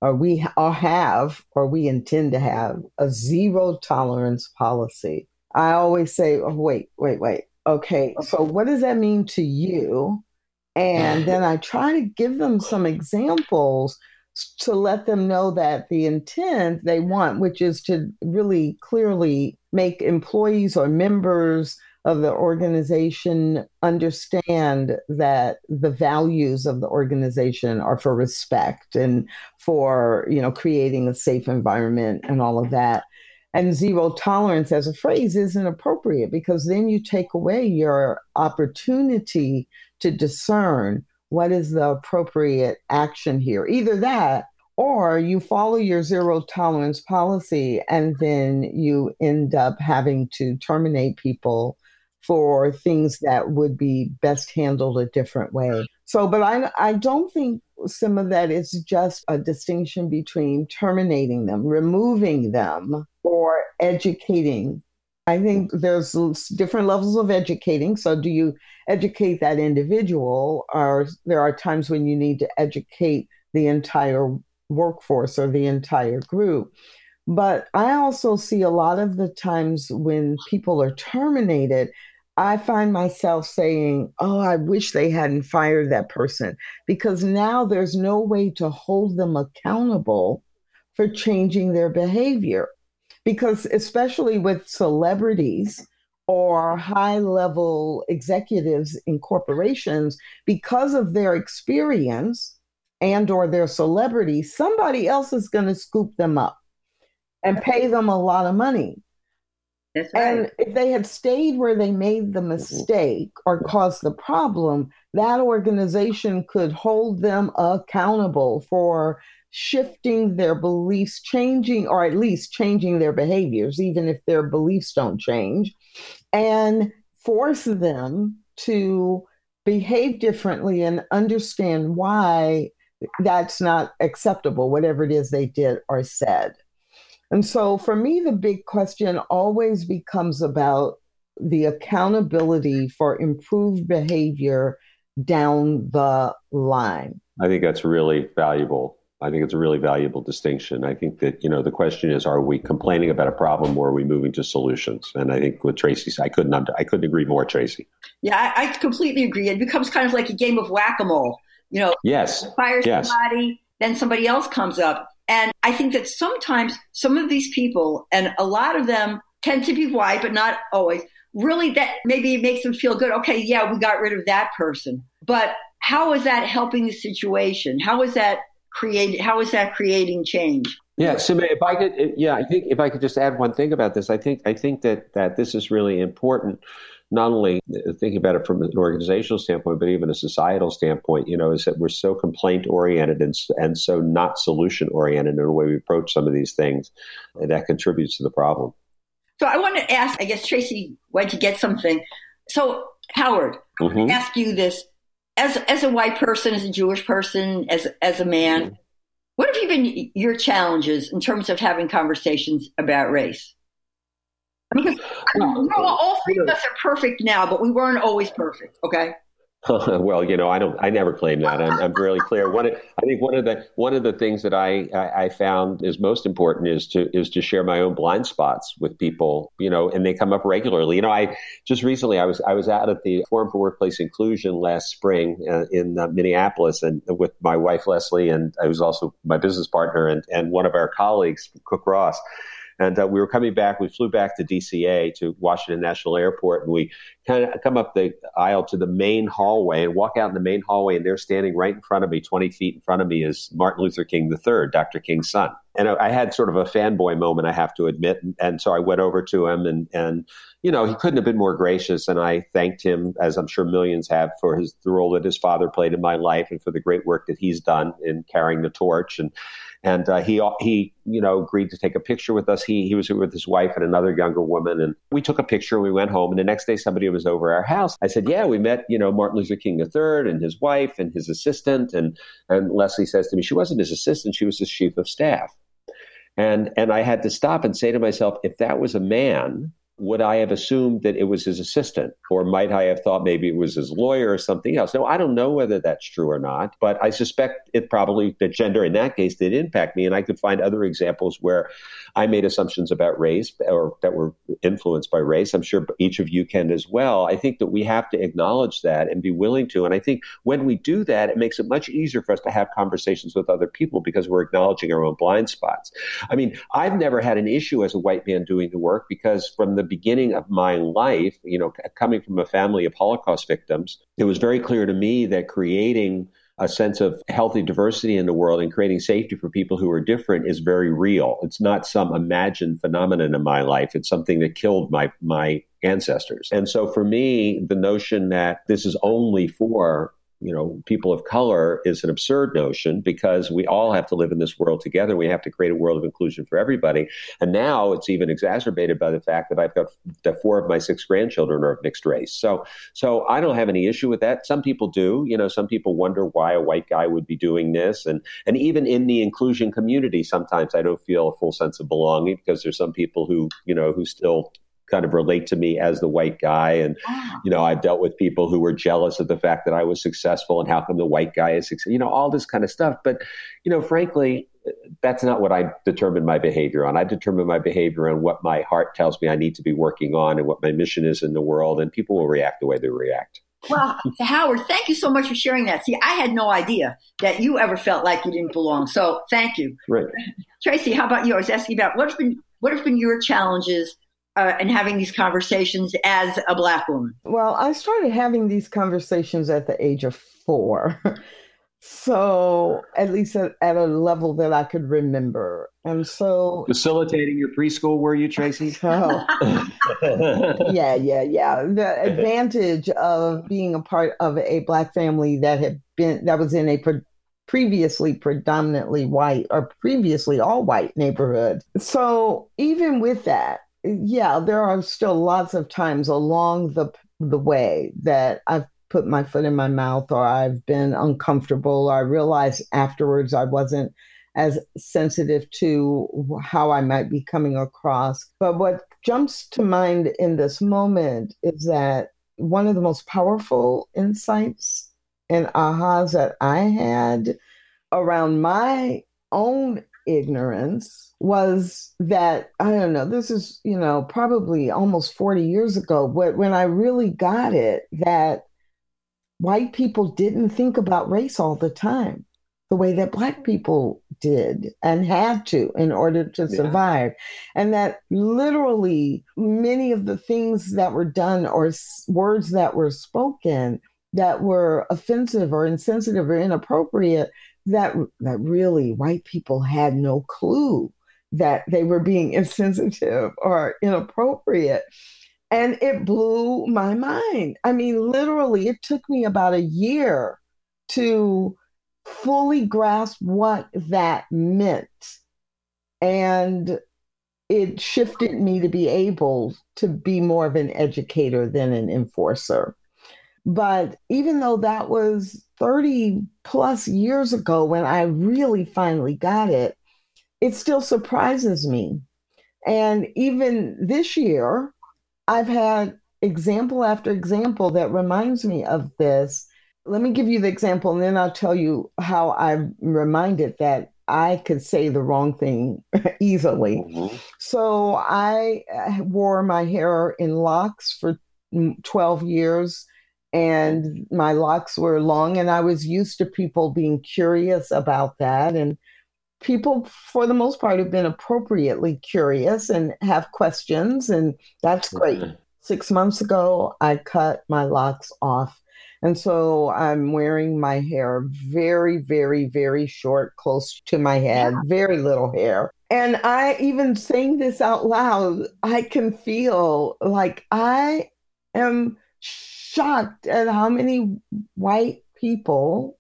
or we all have, or we intend to have a zero tolerance policy, I always say, oh, wait, wait, wait. Okay, so what does that mean to you? And then I try to give them some examples to let them know that the intent they want, which is to really clearly make employees or members of the organization understand that the values of the organization are for respect and for you know creating a safe environment and all of that. And zero tolerance as a phrase isn't appropriate because then you take away your opportunity to discern what is the appropriate action here? Either that or you follow your zero tolerance policy and then you end up having to terminate people for things that would be best handled a different way. So, but I, I don't think some of that is just a distinction between terminating them, removing them, or educating I think there's different levels of educating. So, do you educate that individual, or there are times when you need to educate the entire workforce or the entire group? But I also see a lot of the times when people are terminated, I find myself saying, Oh, I wish they hadn't fired that person because now there's no way to hold them accountable for changing their behavior because especially with celebrities or high level executives in corporations because of their experience and or their celebrity somebody else is going to scoop them up and pay them a lot of money. Right. and if they had stayed where they made the mm-hmm. mistake or caused the problem that organization could hold them accountable for shifting their beliefs, changing, or at least changing their behaviors, even if their beliefs don't change, and force them to behave differently and understand why that's not acceptable, whatever it is they did or said. And so for me, the big question always becomes about the accountability for improved behavior down the line. I think that's really valuable I think it's a really valuable distinction. I think that, you know, the question is, are we complaining about a problem or are we moving to solutions? And I think with Tracy, I couldn't, I couldn't agree more, Tracy. Yeah, I, I completely agree. It becomes kind of like a game of whack-a-mole. You know, yes, fire yes. somebody, then somebody else comes up. And I think that sometimes some of these people, and a lot of them tend to be white, but not always. Really, that maybe makes them feel good. Okay, yeah, we got rid of that person. But how is that helping the situation? How is that create? How is that creating change? Yeah, so if I could, yeah, I think if I could just add one thing about this, I think I think that that this is really important not only thinking about it from an organizational standpoint, but even a societal standpoint, you know, is that we're so complaint oriented and, and so not solution oriented in the way we approach some of these things. And that contributes to the problem. So I want to ask, I guess Tracy went to get something. So Howard, mm-hmm. ask you this as as a white person, as a Jewish person, as as a man, mm-hmm. what have you been your challenges in terms of having conversations about race? Because well, all three of us are perfect now, but we weren't always perfect. Okay. well, you know, I don't. I never claim that. I'm, I'm really clear. One, I think one of the one of the things that I, I, I found is most important is to is to share my own blind spots with people. You know, and they come up regularly. You know, I just recently I was I was out at the Forum for Workplace Inclusion last spring uh, in uh, Minneapolis, and with my wife Leslie, and I was also my business partner and and one of our colleagues, Cook Ross and uh, we were coming back. We flew back to DCA to Washington National Airport, and we kind of come up the aisle to the main hallway and walk out in the main hallway. And they're standing right in front of me, 20 feet in front of me, is Martin Luther King III, Dr. King's son. And I had sort of a fanboy moment, I have to admit. And, and so I went over to him, and and you know he couldn't have been more gracious. And I thanked him, as I'm sure millions have, for his the role that his father played in my life and for the great work that he's done in carrying the torch. And and uh, he he you know agreed to take a picture with us. He he was with his wife and another younger woman, and we took a picture. We went home, and the next day somebody was over our house. I said, "Yeah, we met you know Martin Luther King III and his wife and his assistant." And and Leslie says to me, "She wasn't his assistant; she was his chief of staff." And and I had to stop and say to myself, if that was a man would I have assumed that it was his assistant? Or might I have thought maybe it was his lawyer or something else? No, I don't know whether that's true or not, but I suspect it probably, that gender in that case did impact me. And I could find other examples where I made assumptions about race or that were influenced by race. I'm sure each of you can as well. I think that we have to acknowledge that and be willing to. And I think when we do that, it makes it much easier for us to have conversations with other people because we're acknowledging our own blind spots. I mean, I've never had an issue as a white man doing the work because from the beginning of my life, you know, coming from a family of Holocaust victims, it was very clear to me that creating a sense of healthy diversity in the world and creating safety for people who are different is very real. It's not some imagined phenomenon in my life. It's something that killed my my ancestors. And so for me, the notion that this is only for you know, people of color is an absurd notion because we all have to live in this world together. We have to create a world of inclusion for everybody. And now it's even exacerbated by the fact that I've got that four of my six grandchildren are of mixed race. So, so I don't have any issue with that. Some people do. You know, some people wonder why a white guy would be doing this, and and even in the inclusion community, sometimes I don't feel a full sense of belonging because there's some people who you know who still kind of relate to me as the white guy. And, you know, I've dealt with people who were jealous of the fact that I was successful and how come the white guy is successful, you know, all this kind of stuff. But, you know, frankly, that's not what I determine my behavior on. I determine my behavior on what my heart tells me I need to be working on and what my mission is in the world. And people will react the way they react. Well, Howard, thank you so much for sharing that. See, I had no idea that you ever felt like you didn't belong. So thank you. Right. Tracy, how about you? I was asking about what have been what have been your challenges uh, and having these conversations as a black woman? Well, I started having these conversations at the age of four. so at least at, at, a level that I could remember. And so facilitating your preschool, were you, Tracy? Oh. yeah, yeah, yeah. The advantage of being a part of a black family that had been that was in a pre- previously predominantly white or previously all white neighborhood. So even with that, yeah, there are still lots of times along the the way that I've put my foot in my mouth or I've been uncomfortable or I realized afterwards I wasn't as sensitive to how I might be coming across. But what jumps to mind in this moment is that one of the most powerful insights and ahas that I had around my own ignorance was that I don't know, this is, you know, probably almost 40 years ago, but when I really got it that white people didn't think about race all the time the way that black people did and had to in order to Yeah. survive. And that literally many of the things that were done or s- words that were spoken that were offensive or insensitive or inappropriate that that really white people had no clue that they were being insensitive or inappropriate. And it blew my mind. I mean literally it took me about a year to fully grasp what that meant. And it shifted me to be able to be more of an educator than an enforcer but even though that was 30 plus years ago when I really finally got it, it still surprises me. And even this year, I've had example after example that reminds me of this. Let me give you the example and then I'll tell you how I'm reminded that I could say the wrong thing easily. Mhm. So I uh, wore my hair in locks for mm, 12 years and my locks were long and I was used to people being curious about that and people for the most part have been appropriately curious and have questions and that's great. 6 months ago I cut my locks off and so I'm wearing my hair very very very short close to my head, very little hair. And I even saying this out loud, I can feel like I am shocked at how many white people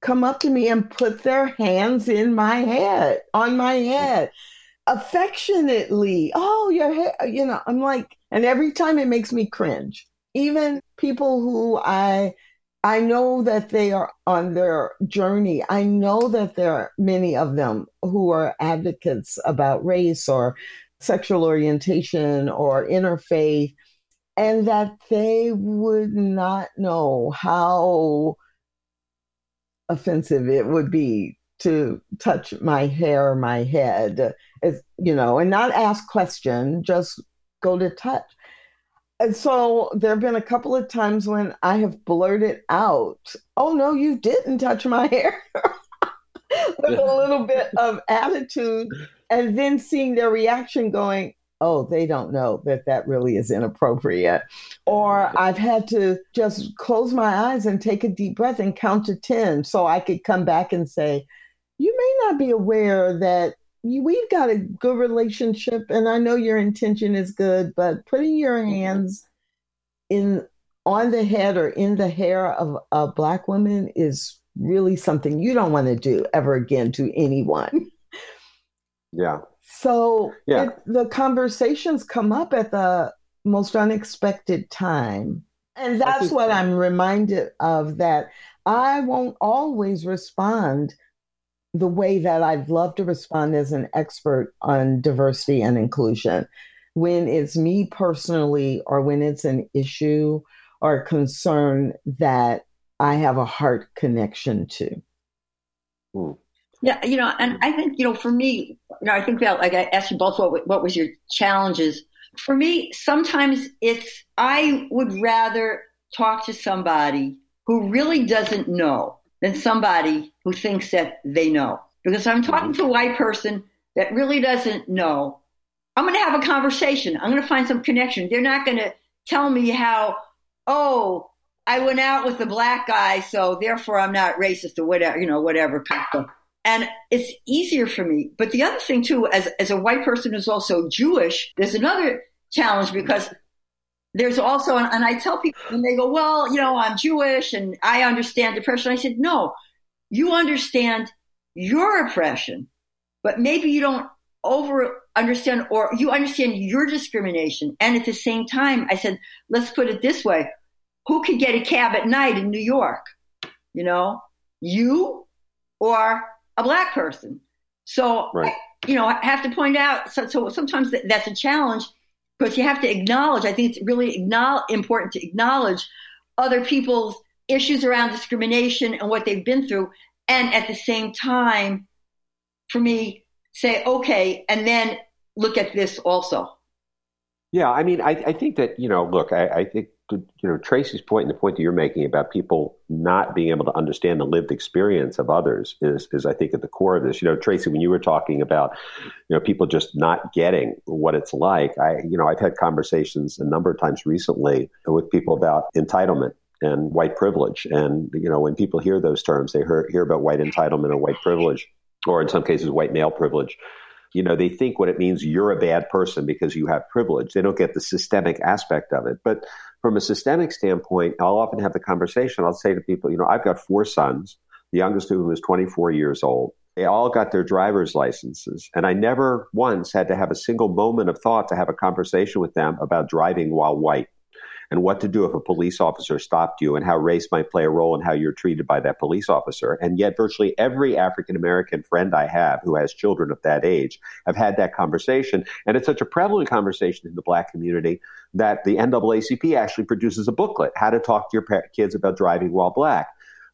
come up to me and put their hands in my head, on my head, affectionately. Oh, your hair, you know, I'm like, and every time it makes me cringe. Even people who I I know that they are on their journey. I know that there are many of them who are advocates about race or sexual orientation or interfaith and that they would not know how offensive it would be to touch my hair or my head. As you know and not ask question just go to touch. And so there have been a couple of times when i have blurted out oh no you didn't touch my hair with a little bit of attitude and then seeing their reaction going oh, they don't know that that really is inappropriate. Or mm-hmm. I've had to just close my eyes and take a deep breath and count to 10 so I could come back and say, you may not be aware that we've got a good relationship and I know your intention is good, but putting your mm-hmm. hands in on the head or in the hair of a black woman is really something you don't want to do ever again to anyone. Yeah. So Yeah. it, the conversations come up at the most unexpected time. And that's what I'm reminded of that I won't always respond the way that I'd love to respond as an expert on diversity and inclusion. When it's me personally, or when it's an issue or concern that I have a heart connection to. Hmm. Yeah, you know, and mm-hmm. I think you know, for me, you know, I think that like I asked you both what what was your challenges. For me, sometimes it's I would rather talk to somebody who really doesn't know than somebody who thinks that they know. Because I'm talking mm-hmm. to a white person that really doesn't know. I'm going to have a conversation. I'm going to find some connection. They're not going to tell me how, oh, I went out with a black guy, so therefore I'm not racist or whatever, you know, whatever. And it's easier for me. But the other thing too, as as a white person who's also Jewish, there's another challenge because there's also, and I tell people, and they go, well, you know, I'm Jewish and I understand depression. I said, no, you understand your oppression, but maybe you don't over understand or you understand your discrimination. And at the same time, I said, let's put it this way. Who could get a cab at night in New York? You know, you or a black person. So, Right. you know, I have to point out, so, so sometimes that's a challenge because you have to acknowledge, I think it's really important to acknowledge other people's issues around discrimination and what they've been through. And at the same time, for me, say, okay, and then look at this also. Yeah, I mean, I, I think that, you know, look, I, I think you know Tracy's point and the point that you're making about people not being able to understand the lived experience of others is is I think at the core of this. You know, Tracy, when you were talking about you know people just not getting what it's like, I you know I've had conversations a number of times recently with people about entitlement and white privilege, and you know when people hear those terms, they hear hear about white entitlement or white privilege, or in some cases white male privilege you know, they think what it means you're a bad person because you have privilege. They don't get the systemic aspect of it. But from a systemic standpoint, I'll often have the conversation. I'll say to people, you know, I've got four sons, the youngest of whom is 24 years old. They all got their driver's licenses. And I never once had to have a single moment of thought to have a conversation with them about driving while white and what to do if a police officer stopped you and how race might play a role in how you're treated by that police officer. And yet, virtually every African American friend I have who has children of that age have had that conversation. And it's such a prevalent conversation in the black community that the NAACP actually produces a booklet, How to Talk to Your Kids About Driving While Black.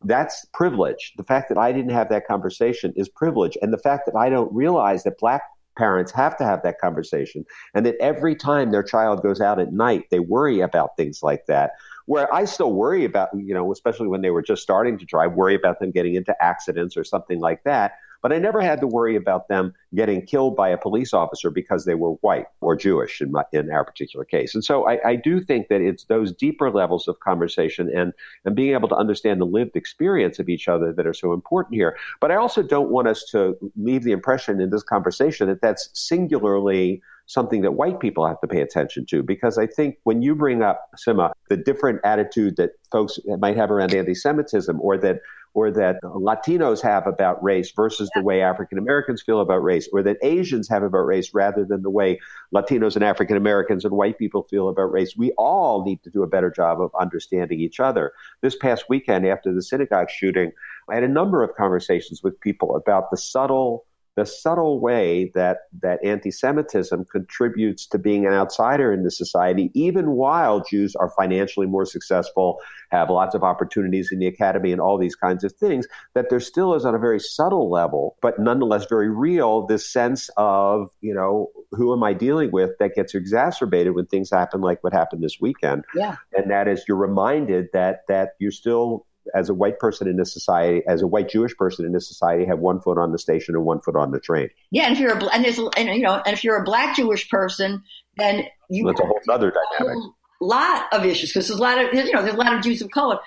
That's privilege. The fact that I didn't have that conversation is privilege. And the fact that I don't realize that black parents have to have that conversation and that every time their child goes out at night they worry about things like that. Where i still worry about you know especially when they were just starting to drive worry about them getting into accidents or something like that but I never had to worry about them getting killed by a police officer because they were white or Jewish in, my, in our particular case. And so I, I do think that it's those deeper levels of conversation and, and being able to understand the lived experience of each other that are so important here. But I also don't want us to leave the impression in this conversation that that's singularly something that white people have to pay attention to because I think when you bring up Simma the different attitude that folks might have around anti-Semitism or that or that Latinos have about race versus the way African Americans feel about race, or that Asians have about race rather than the way Latinos and African Americans and white people feel about race. We all need to do a better job of understanding each other. This past weekend, after the synagogue shooting, I had a number of conversations with people about the subtle the subtle way that that anti-Semitism contributes to being an outsider in the society, even while Jews are financially more successful, have lots of opportunities in the academy, and all these kinds of things. That there still is on a very subtle level, but nonetheless very real, this sense of you know who am I dealing with that gets exacerbated when things happen like what happened this weekend. Yeah, and that is you're reminded that that you're still as a white person in this society, as a white Jewish person in this society, have one foot on the station and one foot on the train. Yeah, and if you're a and there's and you know and if you're a black Jewish person, then you that's a whole other dynamic. A lot of issues because there's a lot of you know there's a lot of Jews of color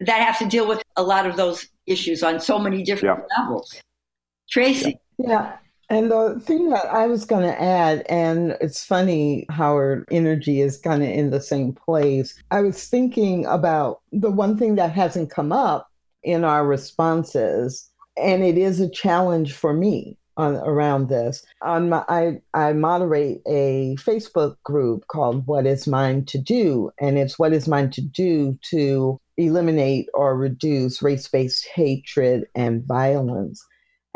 that have to deal with a lot of those issues on so many different yeah. levels. Tracy. Yeah. And the thing that I was going to add, and it's funny how our energy is kind of in the same place. I was thinking about the one thing that hasn't come up in our responses, and it is a challenge for me on around this. On my, I I moderate a Facebook group called "What Is Mine to Do," and it's what is mine to do to eliminate or reduce race-based hatred and violence.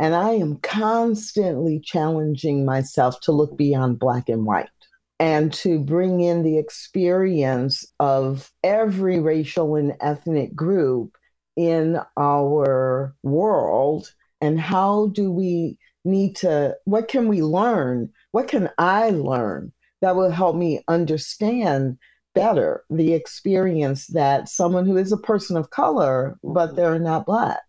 And I am constantly challenging myself to look beyond black and white and to bring in the experience of every racial and ethnic group in our world. And how do we need to, what can we learn? What can I learn that will help me understand better the experience that someone who is a person of color, but they're not black?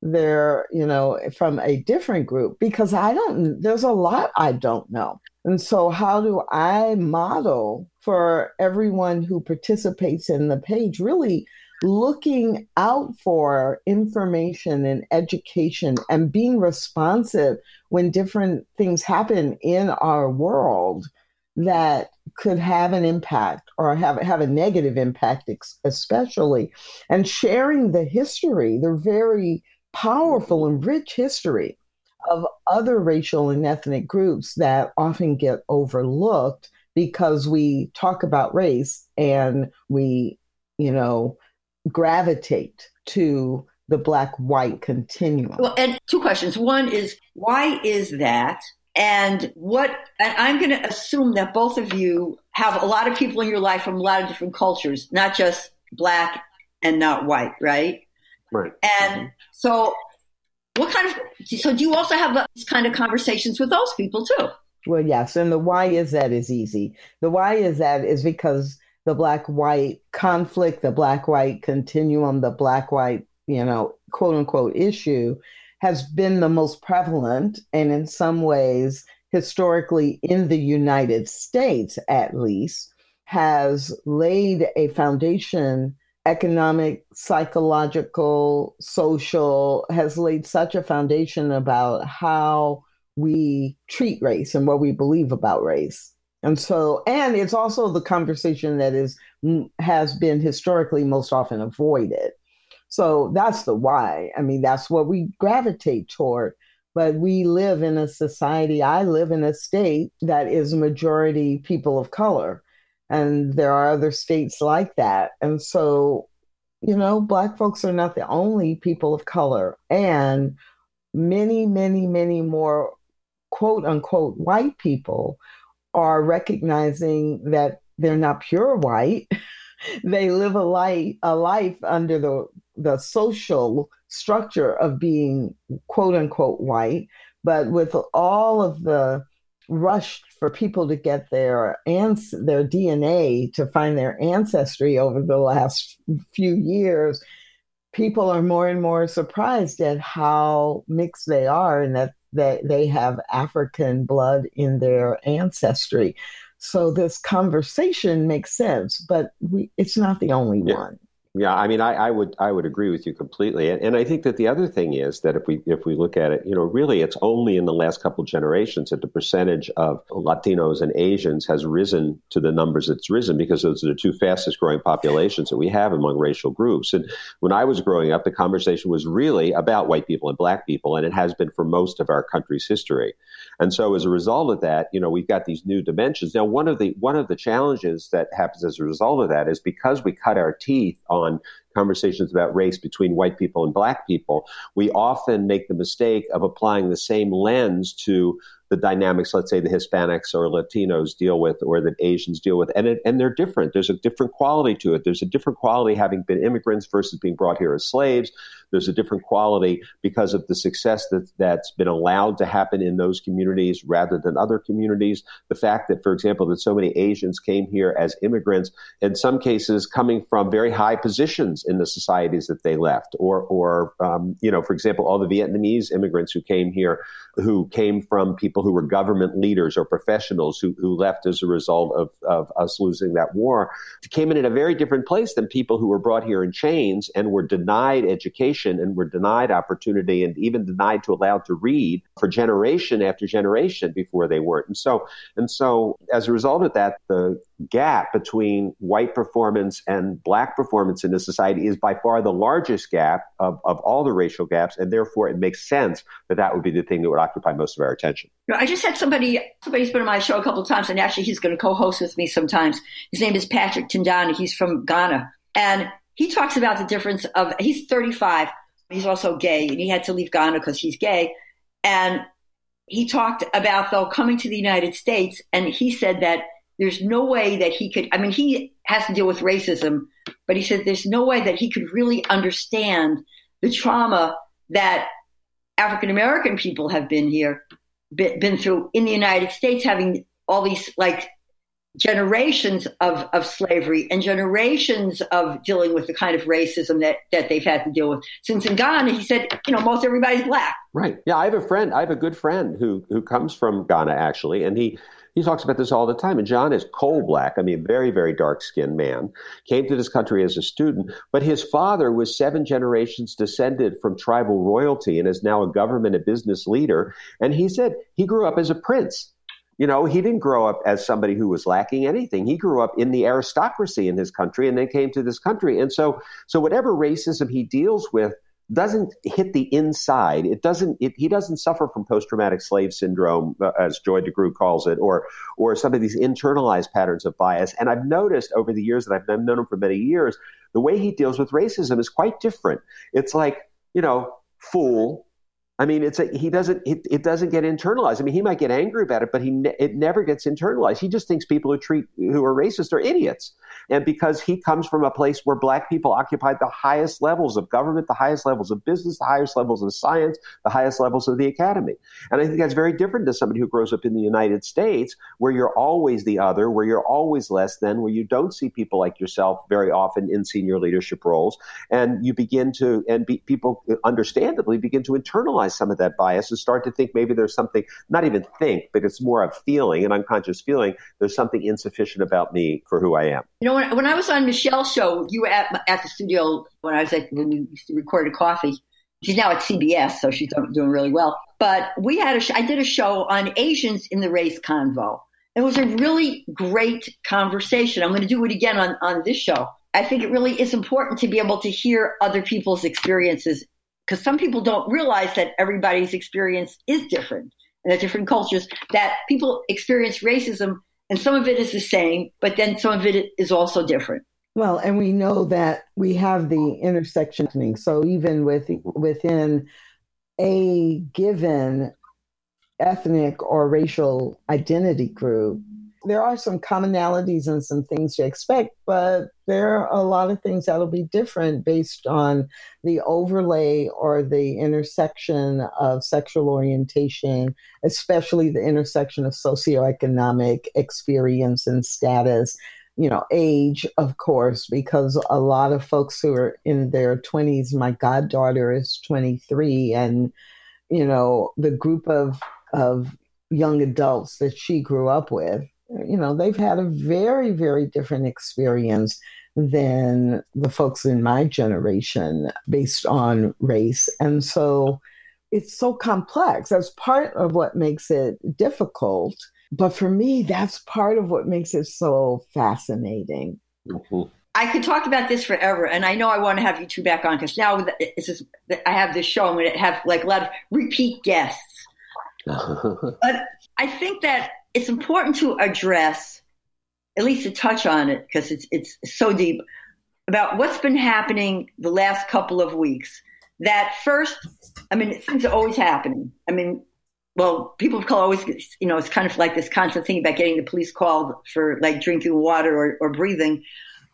They're you know from a different group because i don't there's a lot i don't know. And so how do i model for everyone who participates in the page really looking out for information and education and being responsive when different things happen in our world that could have an impact or have have a negative impact especially and sharing the history the very powerful and rich history of other racial and ethnic groups that often get overlooked because we talk about race and we, you know, gravitate to the black white continuum. Well, and two questions. One is why is that? And what, and I'm going to assume that both of you have a lot of people in your life from a lot of different cultures, not just black and not white, right? Right. And mm-hmm. so, what kind of, so do you also have these kind of conversations with those people too? Well, yes. And the why is that is easy. The why is that is because the black white conflict, the black white continuum, the black white, you know, quote unquote issue has been the most prevalent and in some ways historically in the United States at least has laid a foundation economic, psychological, social, has laid such a foundation about how we treat race and what we believe about race. And so, and it's also the conversation that is has been historically most often avoided. So that's the why. I mean, that's what we gravitate toward. But we live in a society, I live in a state that is majority people of color. And there are other states like that. And so, you know, Black folks are not the only people of color. And many, many, many more quote unquote white people are recognizing that they're not pure white. they live a life a life under the the social structure of being quote unquote white, but with all of the rush for people to get their ans- their DNA to find their ancestry over the last few years, people are more and more surprised at how mixed they are and that they, they have African blood in their ancestry. So this conversation makes sense, but we, it's not the only yeah. one. Yeah, I mean, I, I, would I would agree with you completely, and, and, I think that the other thing is that if we if we look at it, you know, really, it's only in the last couple generations that the percentage of Latinos and Asians has risen to the numbers it's risen because those are the two fastest growing populations that we have among racial groups. And when I was growing up, the conversation was really about white people and black people, and it has been for most of our country's history. And so, as a result of that, you know, we've got these new dimensions. Now, one of the one of the challenges that happens as a result of that is because we cut our teeth on conversations about race between white people and black people, we often make the mistake of applying the same lens to the dynamics, let's say the Hispanics or Latinos deal with, or that Asians deal with, and it, and they're different. There's a different quality to it. There's a different quality having been immigrants versus being brought here as slaves. There's a different quality because of the success that that's been allowed to happen in those communities rather than other communities. The fact that, for example, that so many Asians came here as immigrants, in some cases coming from very high positions in the societies that they left, or or um, you know, for example, all the Vietnamese immigrants who came here, who came from people who were government leaders or professionals who, who left as a result of, of us losing that war, came in at a very different place than people who were brought here in chains and were denied education education and were denied opportunity and even denied to allow to read for generation after generation before they weren't. And so, and so as a result of that, the gap between white performance and black performance in the society is by far the largest gap of, of all the racial gaps. And therefore it makes sense that that would be the thing that would occupy most of our attention. I just had somebody, somebody's been on my show a couple of times and actually he's going to co-host with me sometimes. His name is Patrick Tindani. He's from Ghana. And he talks about the difference of he's 35 he's also gay and he had to leave ghana because he's gay. And he talked about though coming to the united states and he said that there's no way that he could i mean he has to deal with racism but he said there's no way that he could really understand the trauma that african american people have been here been through in the united states having all these like generations of, of slavery and generations of dealing with the kind of racism that, that they've had to deal with. Since in Ghana, he said, you know, most everybody's black. Right. Yeah, I have a friend, I have a good friend who who comes from Ghana actually, and he he talks about this all the time. And John is coal black, I mean, very, very dark skinned man, came to this country as a student, but his father was seven generations descended from tribal royalty and is now a government and business leader. And he said he grew up as a prince. You know, he didn't grow up as somebody who was lacking anything. He grew up in the aristocracy in his country and then came to this country. And so, so whatever racism he deals with doesn't hit the inside. It doesn't. It, he doesn't suffer from post-traumatic slave syndrome, uh, as Joy DeGruy calls it, or or some of these internalized patterns of bias. And I've noticed over the years that I've known him for many years, the way he deals with racism is quite different. It's like you know, fool, I mean, it's a, he doesn't it, it, doesn't get internalized. I mean, he might get angry about it, but he ne- it never gets internalized. He just thinks people who treat who are racist are idiots. And because he comes from a place where black people occupied the highest levels of government, the highest levels of business, the highest levels of science, the highest levels of the academy. And I think that's very different to somebody who grows up in the United States, where you're always the other, where you're always less than, where you don't see people like yourself very often in senior leadership roles. And you begin to, and be, people understandably begin to internalize some of that bias and start to think maybe there's something, not even think, but it's more of feeling, an unconscious feeling, there's something insufficient about me for who I am. You know, when, when I was on Michelle's show, you were at, at the studio when I was at, when we recorded coffee. She's now at CBS, so she's doing really well. But we had a, sh- I did a show on Asians in the race convo. It was a really great conversation. I'm going to do it again on, on this show. I think it really is important to be able to hear other people's experiences because some people don't realize that everybody's experience is different and that different cultures, that people experience racism and some of it is the same, but then some of it is also different. Well, and we know that we have the intersection. So even with within a given ethnic or racial identity group, there are some commonalities and some things to expect, but there are a lot of things that'll be different based on the overlay or the intersection of sexual orientation, especially the intersection of socioeconomic experience and status. You know, age, of course, because a lot of folks who are in their 20s, my goddaughter is 23, and, you know, the group of, of young adults that she grew up with you know, they've had a very, very different experience than the folks in my generation based on race. And so it's so complex. That's part of what makes it difficult. But for me, that's part of what makes it so fascinating. Mm-hmm. I could talk about this forever, and I know I want to have you two back on because now it's just, I have this show. I'm going to have like a lot of repeat guests. but I think that it's important to address, at least to touch on it, because it's it's so deep about what's been happening the last couple of weeks. That first, I mean, things are always happening. I mean, well, people call always, you know, it's kind of like this constant thing about getting the police called for like drinking water or, or breathing.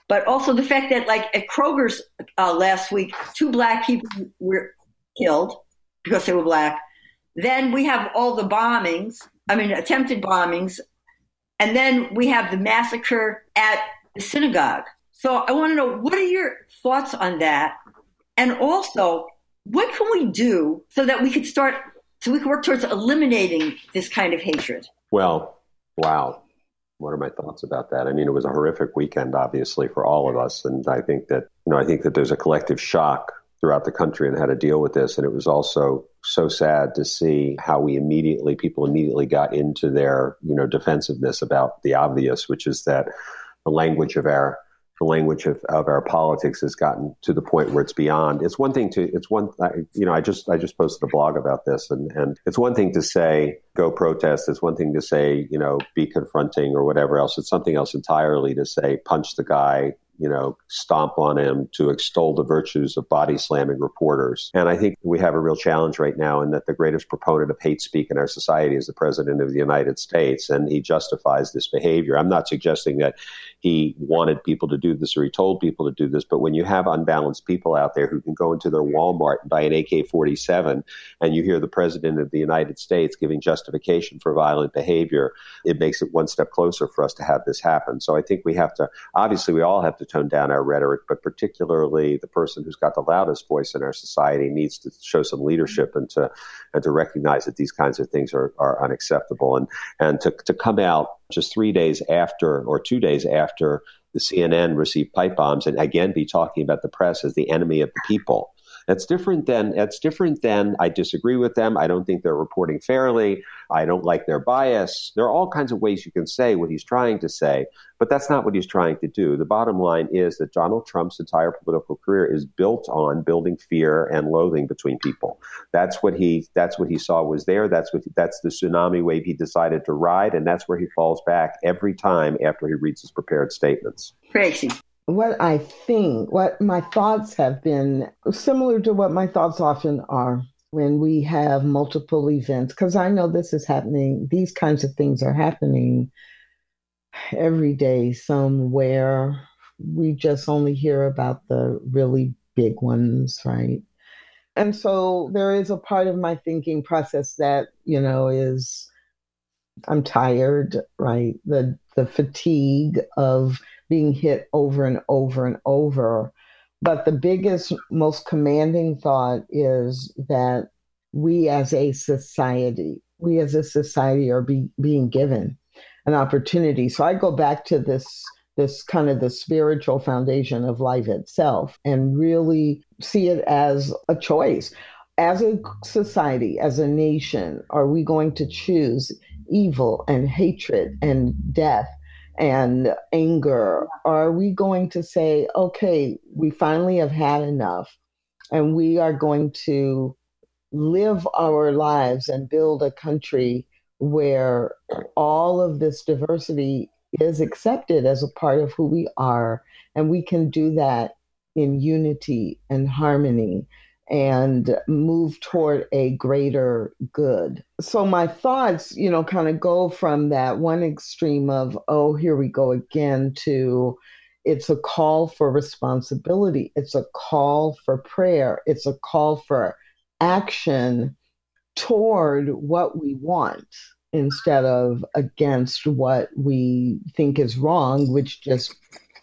But also the fact that, like, at Kroger's uh, last week, two black people were killed because they were black. Then we have all the bombings I mean, attempted bombings. And then we have the massacre at the synagogue. So I want to know what are your thoughts on that? And also, what can we do so that we could start, so we can work towards eliminating this kind of hatred? Well, wow. What are my thoughts about that? I mean, it was a horrific weekend, obviously, for all of us. And I think that, you know, I think that there's a collective shock throughout the country and how to deal with this. And it was also so sad to see how we immediately, people immediately got into their, you know, defensiveness about the obvious, which is that the language of our the language of, of our politics has gotten to the point where it's beyond. It's one thing to, it's one, you know, I just, I just posted a blog about this and, and it's one thing to say, go protest. It's one thing to say, you know, be confronting or whatever else. It's something else entirely to say, punch the guy, you know, stomp on him, to extol the virtues of body slamming reporters. And I think we have a real challenge right now in that the greatest proponent of hate speak in our society is the President of the United States, and he justifies this behavior. I'm not suggesting that he wanted people to do this or he told people to do this, but when you have unbalanced people out there who can go into their Walmart and buy an AK 47, and you hear the President of the United States giving justification for violent behavior, it makes it one step closer for us to have this happen. So I think we have to, obviously, we all have to to tone down our rhetoric, but particularly the person who's got the loudest voice in our society needs to show some leadership and to and to recognize that these kinds of things are, are unacceptable. And and to, to come out just three days after or two days after the CNN received pipe bombs and again be talking about the press as the enemy of the people that's different than that's different than I disagree with them. I don't think they're reporting fairly. I don't like their bias. There are all kinds of ways you can say what he's trying to say, but that's not what he's trying to do. The bottom line is that Donald Trump's entire political career is built on building fear and loathing between people. That's what he that's what he saw was there. That's what that's the tsunami wave he decided to ride, and that's where he falls back every time after he reads his prepared statements. Crazy what I think, what my thoughts have been similar to what my thoughts often are when we have multiple events, because I know this is happening, these kinds of things are happening every day somewhere. We just only hear about the really big ones, right? And so there is a part of my thinking process that, you know, is I'm tired, right? The the fatigue of being hit over and over and over. But the biggest, most commanding thought is that we as a society, we as a society are be, being given an opportunity. So I go back to this this kind of the spiritual foundation of life itself and really see it as a choice. As a society, as a nation, are we going to choose evil and hatred and death and anger? Are we going to say, okay, we finally have had enough and we are going to live our lives and build a country where all of this diversity is accepted as a part of who we are. And we can do that in unity and harmony and move toward a greater good. So my thoughts, you know, kind of go from that one extreme of, oh, here we go again, to it's a call for responsibility, it's a call for prayer, it's a call for action toward what we want instead of against what we think is wrong, which just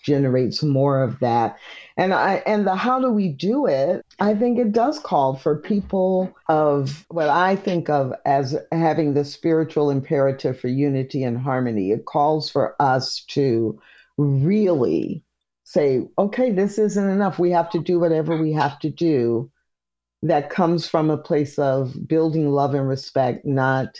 generates more of that. And I and the how do we do it? I think it does call for people of what I think of as having the spiritual imperative for unity and harmony. It calls for us to really say, okay, this isn't enough. We have to do whatever we have to do that comes from a place of building love and respect, not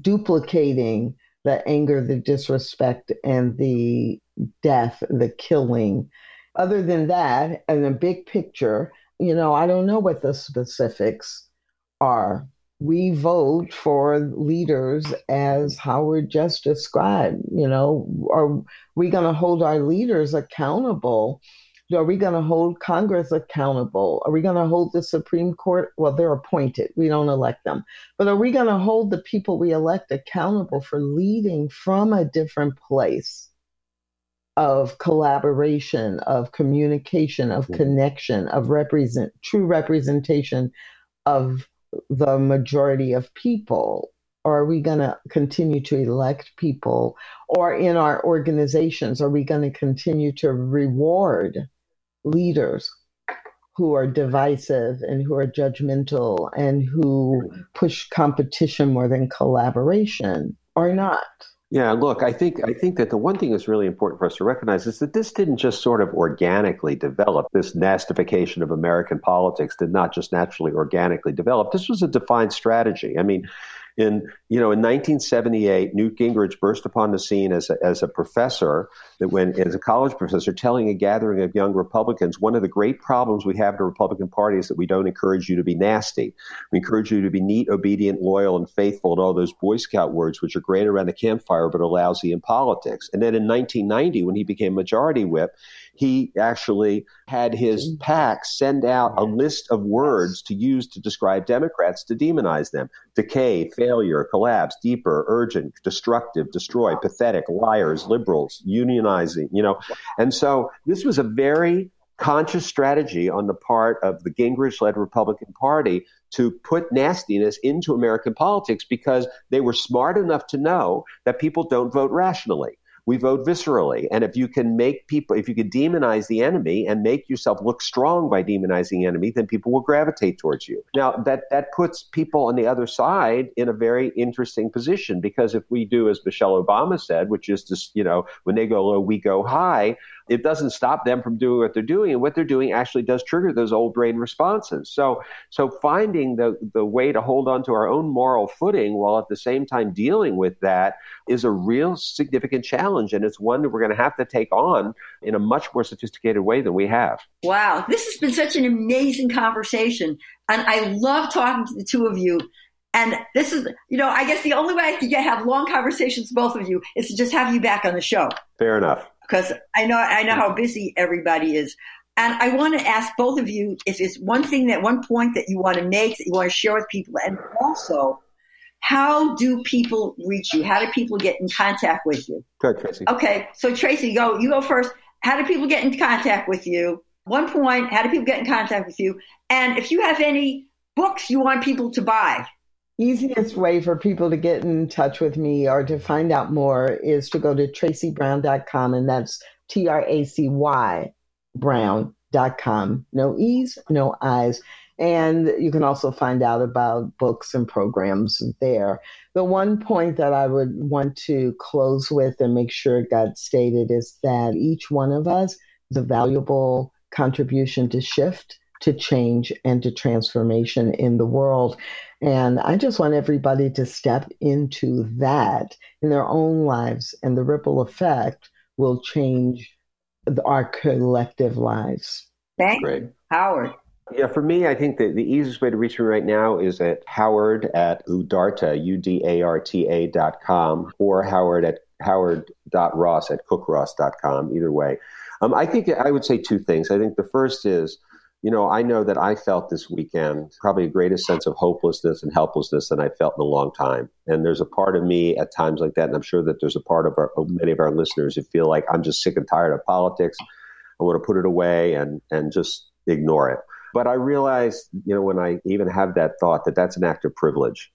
duplicating the anger, the disrespect, and the death, the killing. Other than that, and a big picture, you know, I don't know what the specifics are. We vote for leaders as Howard just described. You know, are we going to hold our leaders accountable are we going to hold Congress accountable? Are we going to hold the Supreme Court? Well, they're appointed. We don't elect them. But are we going to hold the people we elect accountable for leading from a different place of collaboration, of communication, of mm-hmm. connection, of represent true representation of the majority of people? Or are we going to continue to elect people? Or in our organizations, are we going to continue to reward leaders who are divisive and who are judgmental and who push competition more than collaboration or not. Yeah, look, I think I think that the one thing that's really important for us to recognize is that this didn't just sort of organically develop. This nastification of American politics did not just naturally organically develop. This was a defined strategy. I mean, in you know in 1978, Newt Gingrich burst upon the scene as a, as a professor that when as a college professor telling a gathering of young Republicans, one of the great problems we have in the Republican Party is that we don't encourage you to be nasty. We encourage you to be neat, obedient, loyal, and faithful, and all those Boy Scout words, which are great around the campfire but are lousy in politics. And then in 1990, when he became majority whip, he actually had his mm. PAC send out a list of words to use to describe Democrats to demonize them decay, failure, collapse, deeper, urgent, destructive, destroy, pathetic, liars, liberals, unionizing, you know. And so this was a very conscious strategy on the part of the Gingrich led Republican Party to put nastiness into American politics because they were smart enough to know that people don't vote rationally we vote viscerally. And if you can make people, if you can demonize the enemy and make yourself look strong by demonizing the enemy, then people will gravitate towards you. Now, that, that puts people on the other side in a very interesting position because if we do as Michelle Obama said, which is just, you know, when they go low, we go high, it doesn't stop them from doing what they're doing. And what they're doing actually does trigger those old brain responses. So, so finding the, the way to hold on to our own moral footing while at the same time dealing with that is a real significant challenge. And it's one that we're going to have to take on in a much more sophisticated way than we have. Wow. This has been such an amazing conversation. And I love talking to the two of you. And this is, you know, I guess the only way I can get have long conversations with both of you is to just have you back on the show. Fair enough because I know I know how busy everybody is. And I want to ask both of you if it's one thing that one point that you want to make that you want to share with people, and also how do people reach you? How do people get in contact with you? Go ahead, Tracy. Okay, so Tracy, go. You go first. How do people get in contact with you? One point. How do people get in contact with you? And if you have any books you want people to buy, Easiest way for people to get in touch with me or to find out more is to go to tracybrown.com, and that's T R A C Y brown.com. No E's, no I's. And you can also find out about books and programs there. The one point that I would want to close with and make sure it got stated is that each one of us is a valuable contribution to shift, to change, and to transformation in the world. And I just want everybody to step into that in their own lives, and the ripple effect will change our collective lives. thank Great. Howard. Yeah, for me, I think that the easiest way to reach me right now is at howard at udarta, U-D-A-R-T-A dot com, or howard at howard.ross at cookross.com, either way. Um, I think I would say two things. I think the first is, you know, I know that I felt this weekend probably a greater sense of hopelessness and helplessness than I felt in a long time. And there's a part of me at times like that, and I'm sure that there's a part of, our, many of our listeners who feel like I'm just sick and tired of politics. I want to put it away and and just ignore it. But I realized, you know, when I even have that thought that that's an act of privilege.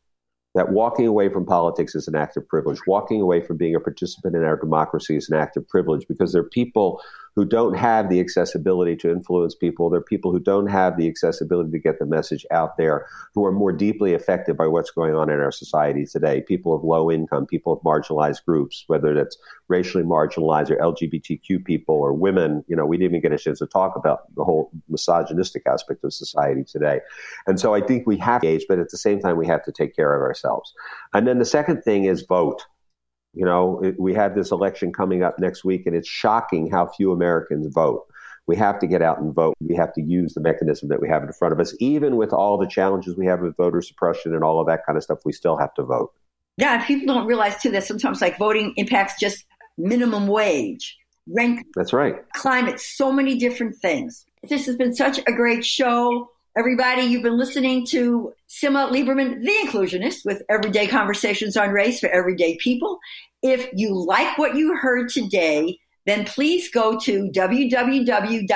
That walking away from politics is an act of privilege. Walking away from being a participant in our democracy is an act of privilege because there are people who don't have the accessibility to influence people. There are people who don't have the accessibility to get the message out there who are more deeply affected by what's going on in our society today. People of low income, people of marginalized groups, whether that's racially marginalized or LGBTQ people or women. You know, we didn't even get a chance to talk about the whole misogynistic aspect of society today. And so I think we have to engage, but at the same time, we have to take care of ourselves. And then the second thing is vote. You know, it, we have this election coming up next week, and it's shocking how few Americans vote. We have to get out and vote. We have to use the mechanism that we have in front of us. Even with all the challenges we have with voter suppression and all of that kind of stuff, we still have to vote. Yeah, people don't realize too that sometimes like voting impacts just minimum wage, rent, That's right. climate, so many different things. This has been such a great show. Everybody, you've been listening to Simma Lieberman, the inclusionist, with everyday conversations on race for everyday people. If you like what you heard today, then please go to www.raceconvo,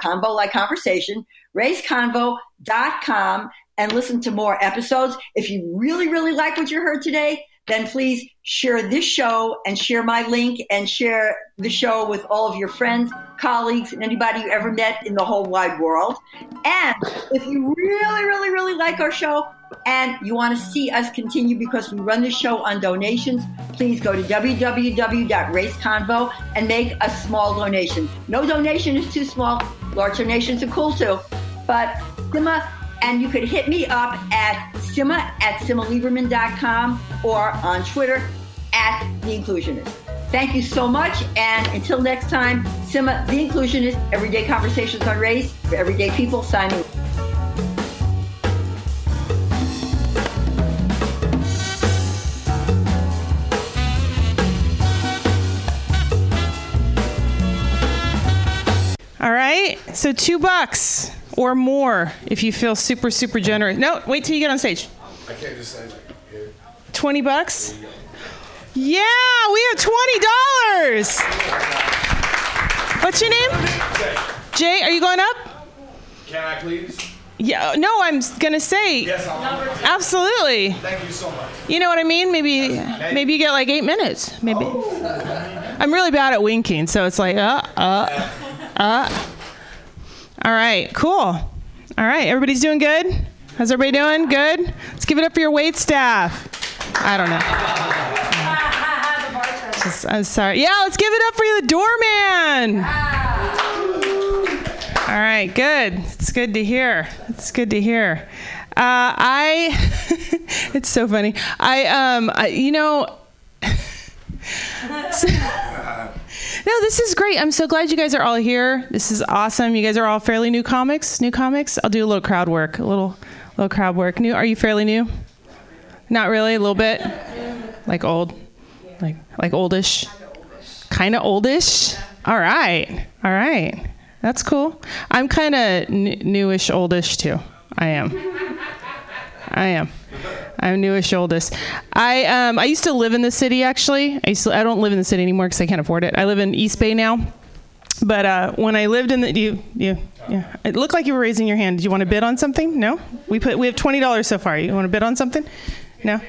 convo like conversation, raceconvo.com and listen to more episodes. If you really, really like what you heard today, then please share this show and share my link and share the show with all of your friends, colleagues, and anybody you ever met in the whole wide world. And if you really, really, really like our show and you want to see us continue because we run the show on donations, please go to www.raceconvo and make a small donation. No donation is too small. Large donations are cool too. But Simma, and you could hit me up at Simma at SimmaLieberman.com or on Twitter at The Inclusionist. Thank you so much. And until next time, Simma, The Inclusionist, Everyday Conversations on Race for Everyday People, signing. All right. So two bucks or more if you feel super, super generous. No, wait till you get on stage. I can't just say like, yeah. 20 bucks? Yeah, we have $20. What's your name? Jay, are you going up? Can I please? Yeah, no, I'm going to say Yes, I'll. absolutely. Thank you so much. You know what I mean? Maybe maybe you get like 8 minutes. Maybe. I'm really bad at winking, so it's like uh uh uh. All right, cool. All right, everybody's doing good? How's everybody doing? Good? Let's give it up for your wait staff. I don't know. Just, I'm sorry. Yeah, let's give it up for the doorman. All right, good. It's good to hear. It's good to hear. Uh, I, it's so funny. I, um, I, you know, so- no, this is great. I'm so glad you guys are all here. This is awesome. You guys are all fairly new comics. New comics. I'll do a little crowd work. A little, little crowd work. New? Are you fairly new? Not really. A little bit. Like old. Like like oldish. Kind of oldish. All right. All right. That's cool. I'm kind of n- newish, oldish too. I am. I am. I'm newish, oldest. I um I used to live in the city actually. I to, I don't live in the city anymore because I can't afford it. I live in East Bay now. But uh, when I lived in the you you yeah, it looked like you were raising your hand. Did you want to bid on something? No. We put we have twenty dollars so far. You want to bid on something? No.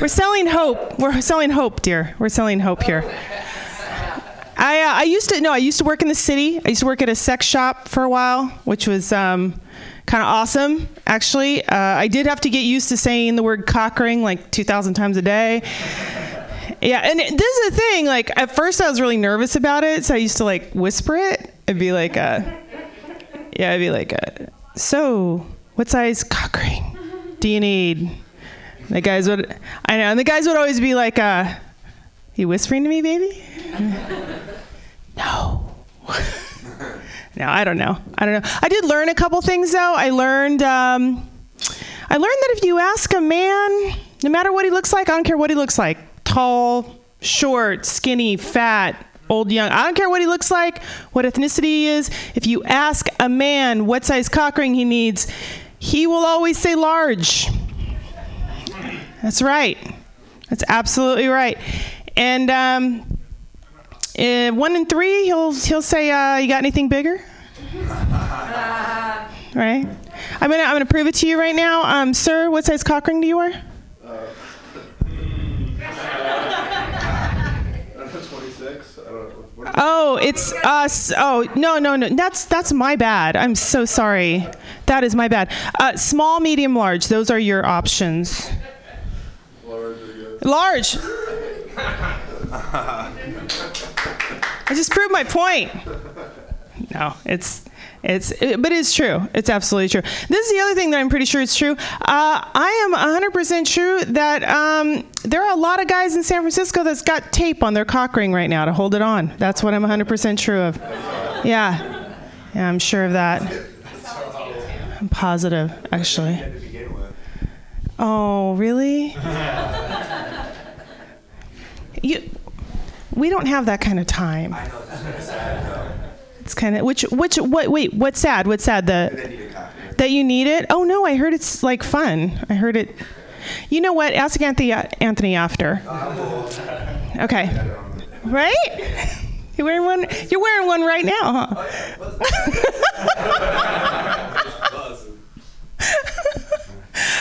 We're selling hope. We're selling hope, dear. We're selling hope here. I, uh, I used to no, I used to work in the city. I used to work at a sex shop for a while, which was um, kind of awesome. Actually, uh, I did have to get used to saying the word cock ring like two thousand times a day. Yeah, and it- this is the thing. Like at first, I was really nervous about it, so I used to like whisper it. It'd be like, uh, yeah, I'd be like, uh, so what size cock ring do you need? The guys would, I know, and the guys would always be like, uh, "You whispering to me, baby?" no. no, I don't know. I don't know. I did learn a couple things though. I learned, um, I learned that if you ask a man, no matter what he looks like, I don't care what he looks like, tall, short, skinny, fat. Old, young, I don't care what he looks like, what ethnicity he is. If you ask a man what size cock ring he needs, he will always say large. That's right. That's absolutely right. And um, uh, one in three, he'll he'll say, uh, "You got anything bigger?" right. I'm gonna I'm gonna prove it to you right now, um, sir. What size cock ring do you wear? Twenty-six. I don't know. What, Oh, it's us. Oh, no, no, no. That's that's my bad. I'm so sorry. That is my bad. Uh, small, medium, large. Those are your options. Large. I just proved my point. No, it's it's it, but it's true. It's absolutely true. This is the other thing that I'm pretty sure it's true. Uh, I am 100% true that um, there are a lot of guys in San Francisco that's got tape on their cock ring right now to hold it on. That's what I'm 100% true of. Yeah, yeah, I'm sure of that. I'm positive, actually. Oh, really? You, we don't have that kind of time. It's kind of which which what wait what's sad? What's sad? The that you need it? Oh no I heard it's like fun. I heard it. You know what? Ask Anthony Anthony after. Okay. Right? You're wearing one you're wearing one right now huh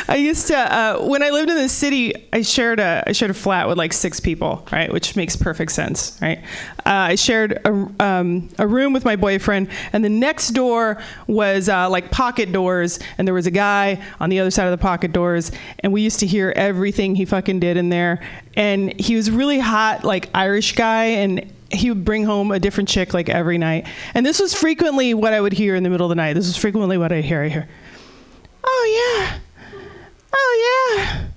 I used to uh, when I lived in the city. I shared a I shared a flat with like six people, right, which makes perfect sense, right? Uh, I shared a, um, a room with my boyfriend, and the next door was uh, like pocket doors, and there was a guy on the other side of the pocket doors, and we used to hear everything he fucking did in there. And he was really hot, like Irish guy, and he would bring home a different chick like every night. And this was frequently what I would hear in the middle of the night. This was frequently what I hear. I hear, oh yeah. Oh yeah.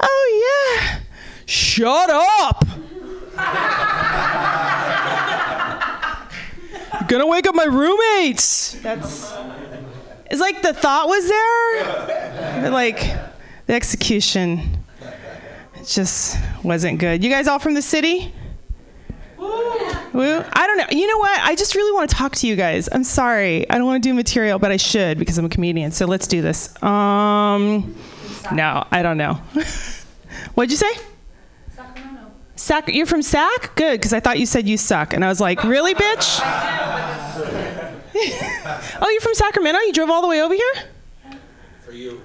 Oh yeah. Shut up. You're gonna wake up my roommates. That's. It's like the thought was there, but like the execution, it just wasn't good. You guys all from the city? Woo. I don't know. You know what? I just really want to talk to you guys. I'm sorry. I don't want to do material, but I should because I'm a comedian. So let's do this. Um, no, I don't know. What'd you say? Sacramento. Sac- you're from Sac? Good, because I thought you said you suck, and I was like, really, bitch? oh, you're from Sacramento? You drove all the way over here? for you.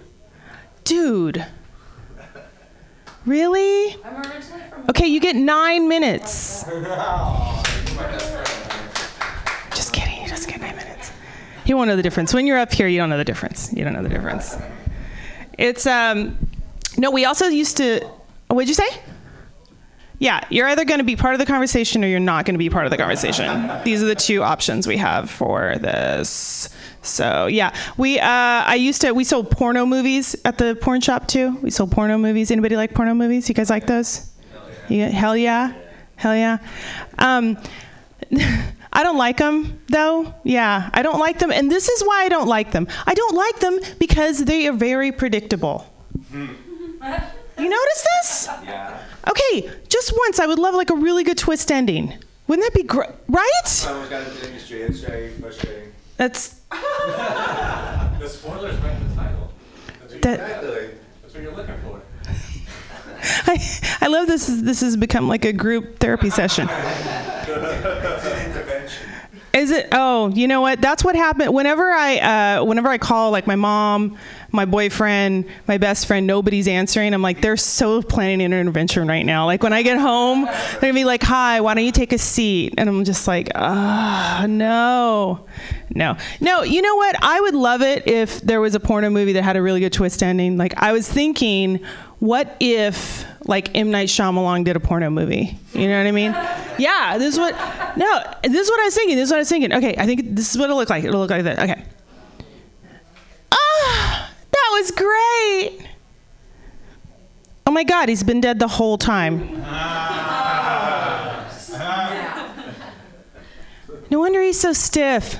Dude. Really? I'm originally from. Okay, you get nine minutes. Just kidding. You just get nine minutes. You won't know the difference. When you're up here, you don't know the difference. You don't know the difference. It's um. No, we also used to. What'd you say? Yeah, you're either going to be part of the conversation or you're not going to be part of the conversation. These are the two options we have for this. So yeah, we uh, I used to we sold porno movies at the porn shop too. We sold porno movies. Anybody like porno movies? You guys like those? Yeah, hell yeah, hell yeah. Um, I don't like them though. Yeah, I don't like them, and this is why I don't like them. I don't like them because they are very predictable. You notice this? Yeah. Okay, just once. I would love like a really good twist ending. Wouldn't that be great? Right? Someone's got to take straight. It's very frustrating. That's The spoilers right in the title. That's what, That- exactly. That's what you're looking for. I, I love this. This has become like a group therapy session. Is it? Oh, you know what? That's what happened. Whenever I, uh, whenever I call like my mom, my boyfriend, my best friend, nobody's answering. I'm like, they're so planning an intervention right now. Like when I get home, they're gonna be like, "Hi, why don't you take a seat?" And I'm just like, ah, no, no, no. You know what? I would love it if there was a porno movie that had a really good twist ending. Like I was thinking, what if like M Night Shyamalan did a porno movie? You know what I mean? Yeah, this is what. No, this is what I was thinking. This is what I was thinking. Okay, I think this is what it'll look like. It'll look like that. Okay. Ah, that was great. Oh my God, he's been dead the whole time. No wonder he's so stiff.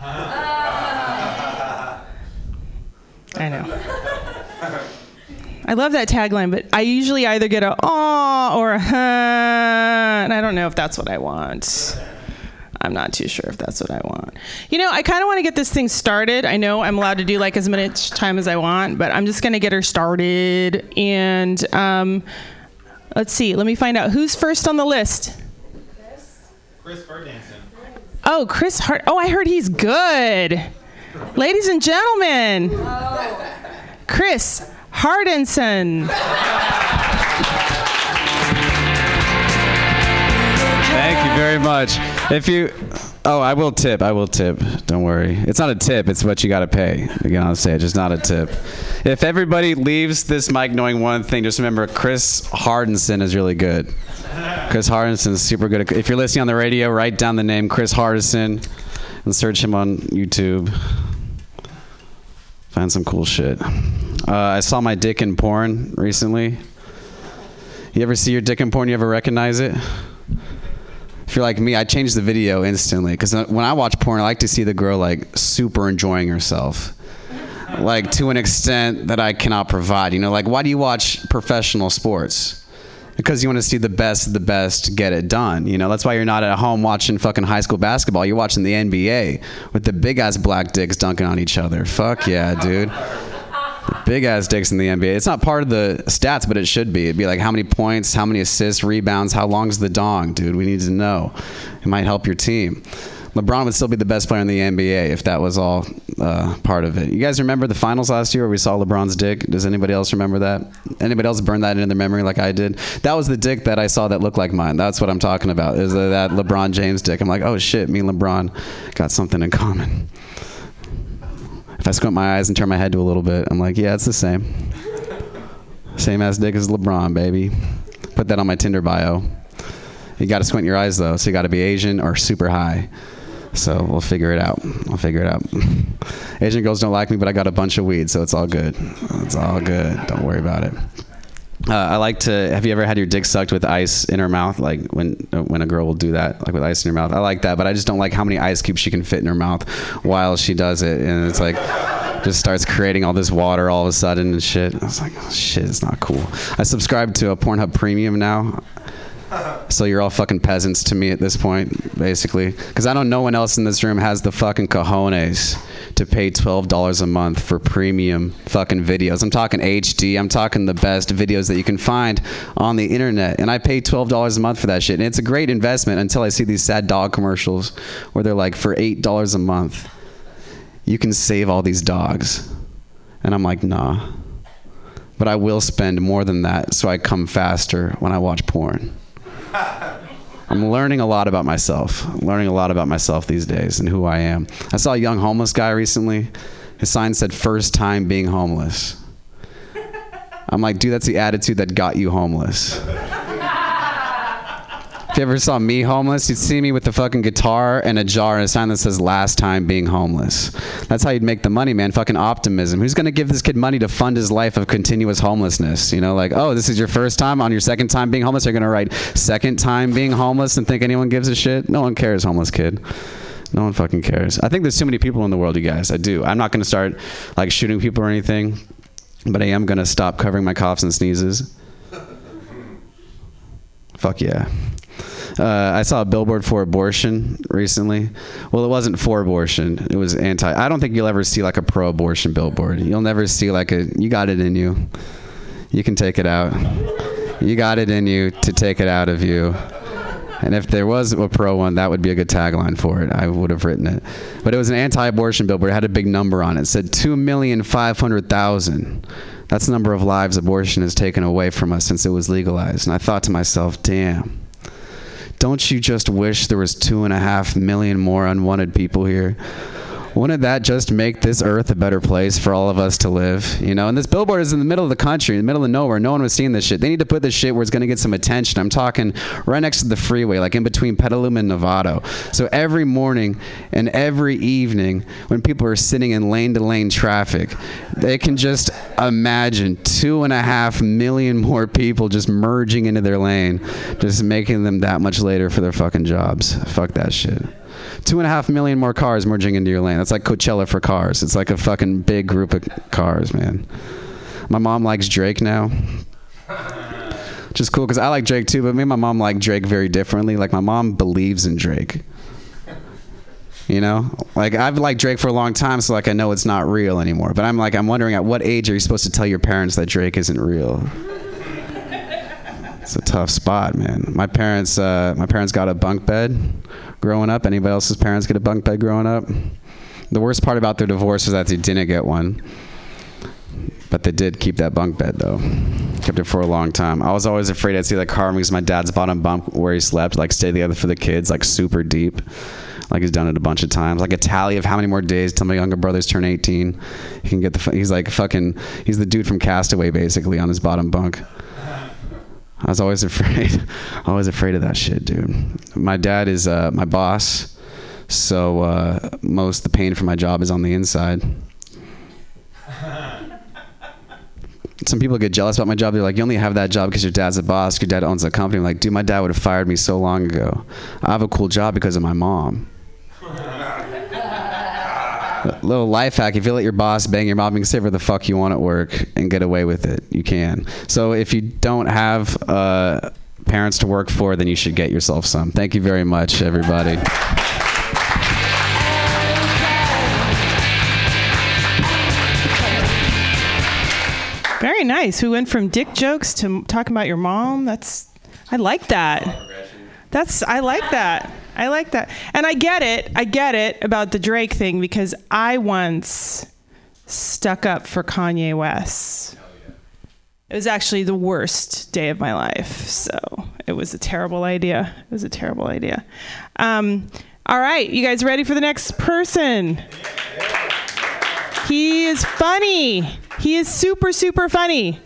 I know. I love that tagline, but I usually either get a aw or a huh, and I don't know if that's what I want. I'm not too sure if that's what I want. You know, I kind of want to get this thing started. I know I'm allowed to do like as much time as I want, but I'm just going to get her started. And um, let's see, let me find out who's first on the list. Chris Ferdinand. Oh, Chris Hart. Oh, I heard he's good. Ladies and gentlemen, Chris Hardinson. Thank you very much. If you, oh, I will tip. I will tip. Don't worry. It's not a tip. It's what you got to pay. Again, I'll say it's just not a tip. If everybody leaves this mic knowing one thing, just remember Chris Hardinson is really good. Chris Hardinson is super good. If you're listening on the radio, write down the name Chris Hardinson and search him on YouTube. Find some cool shit. Uh, I saw my dick in porn recently. You ever see your dick in porn? You ever recognize it? If you're like me, I change the video instantly because when I watch porn, I like to see the girl like super enjoying herself, like to an extent that I cannot provide. You know, like why do you watch professional sports? Because you want to see the best of the best get it done. You know, that's why you're not at home watching fucking high school basketball. You're watching the NBA with the big ass black dicks dunking on each other. Fuck yeah, dude. Big ass dicks in the NBA. It's not part of the stats, but it should be. It'd be like how many points, how many assists, rebounds, how long's the dong, dude? We need to know. It might help your team. LeBron would still be the best player in the NBA if that was all uh, part of it. You guys remember the finals last year where we saw LeBron's dick? Does anybody else remember that? Anybody else burn that into their memory like I did? That was the dick that I saw that looked like mine. That's what I'm talking about. Is that LeBron James dick? I'm like, oh shit, me and LeBron got something in common. If I squint my eyes and turn my head to a little bit, I'm like, yeah, it's the same. Same ass dick as LeBron, baby. Put that on my Tinder bio. You got to squint your eyes though, so you got to be Asian or super high. So we'll figure it out. I'll figure it out. Asian girls don't like me, but I got a bunch of weed, so it's all good. It's all good. Don't worry about it. Uh, I like to. Have you ever had your dick sucked with ice in her mouth? Like when when a girl will do that, like with ice in her mouth. I like that, but I just don't like how many ice cubes she can fit in her mouth while she does it, and it's like just starts creating all this water all of a sudden and shit. I was like, oh, shit, it's not cool. I subscribe to a Pornhub Premium now. So you're all fucking peasants to me at this point, basically, because I know no one else in this room has the fucking cojones to pay twelve dollars a month for premium fucking videos. I'm talking HD. I'm talking the best videos that you can find on the internet, and I pay twelve dollars a month for that shit. And it's a great investment until I see these sad dog commercials where they're like, for eight dollars a month, you can save all these dogs, and I'm like, nah. But I will spend more than that so I come faster when I watch porn. I'm learning a lot about myself. I'm learning a lot about myself these days and who I am. I saw a young homeless guy recently. His sign said first time being homeless. I'm like, dude, that's the attitude that got you homeless. If you ever saw me homeless, you'd see me with the fucking guitar and a jar and a sign that says last time being homeless. That's how you'd make the money, man. Fucking optimism. Who's going to give this kid money to fund his life of continuous homelessness? You know, like, oh, this is your first time on your second time being homeless. You're going to write second time being homeless and think anyone gives a shit? No one cares, homeless kid. No one fucking cares. I think there's too many people in the world, you guys. I do. I'm not going to start like shooting people or anything. but I am gonna stop covering my coughs and sneezes. Fuck yeah. Uh, I saw a billboard for abortion recently. Well, it wasn't for abortion. It was anti. I don't think you'll ever see like a pro-abortion billboard. You'll never see like a. You got it in you. You can take it out. You got it in you to take it out of you. And if there was a pro one, that would be a good tagline for it. I would have written it. But it was an anti-abortion billboard. It had a big number on it. It said two million five hundred thousand. That's the number of lives abortion has taken away from us since it was legalized. And I thought to myself, damn don't you just wish there was two and a half million more unwanted people here? Wouldn't that just make this earth a better place for all of us to live? You know, and this billboard is in the middle of the country, in the middle of nowhere. No one was seeing this shit. They need to put this shit where it's going to get some attention. I'm talking right next to the freeway, like in between Petaluma and Novato. So every morning and every evening, when people are sitting in lane to lane traffic, they can just imagine two and a half million more people just merging into their lane, just making them that much later for their fucking jobs. Fuck that shit two and a half million more cars merging into your lane. That's like Coachella for cars. It's like a fucking big group of cars, man. My mom likes Drake now. Which is cool because I like Drake too, but me and my mom like Drake very differently. Like my mom believes in Drake. You know, like I've liked Drake for a long time, so like I know it's not real anymore. But I'm like, I'm wondering at what age are you supposed to tell your parents that Drake isn't real? It's a tough spot, man. My parents, uh, my parents got a bunk bed growing up. Anybody else's parents get a bunk bed growing up? The worst part about their divorce was that they didn't get one, but they did keep that bunk bed though. Kept it for a long time. I was always afraid I'd see that car because my dad's bottom bunk where he slept, like stay together for the kids, like super deep. Like he's done it a bunch of times. Like a tally of how many more days till my younger brothers turn 18. He can get the. He's like fucking. He's the dude from Castaway basically on his bottom bunk. I was always afraid, always afraid of that shit, dude. My dad is uh, my boss, so uh, most the pain for my job is on the inside. Some people get jealous about my job. They're like, "You only have that job because your dad's a boss. Your dad owns a company." I'm like, dude, my dad would have fired me so long ago. I have a cool job because of my mom little life hack if you let your boss bang your mom you can say whatever the fuck you want at work and get away with it you can so if you don't have uh, parents to work for then you should get yourself some thank you very much everybody Very nice. We went from dick jokes to talking about your mom. That's I like that. That's I like that. I like that. And I get it. I get it about the Drake thing because I once stuck up for Kanye West. It was actually the worst day of my life. So it was a terrible idea. It was a terrible idea. Um, all right, you guys ready for the next person? He is funny. He is super, super funny.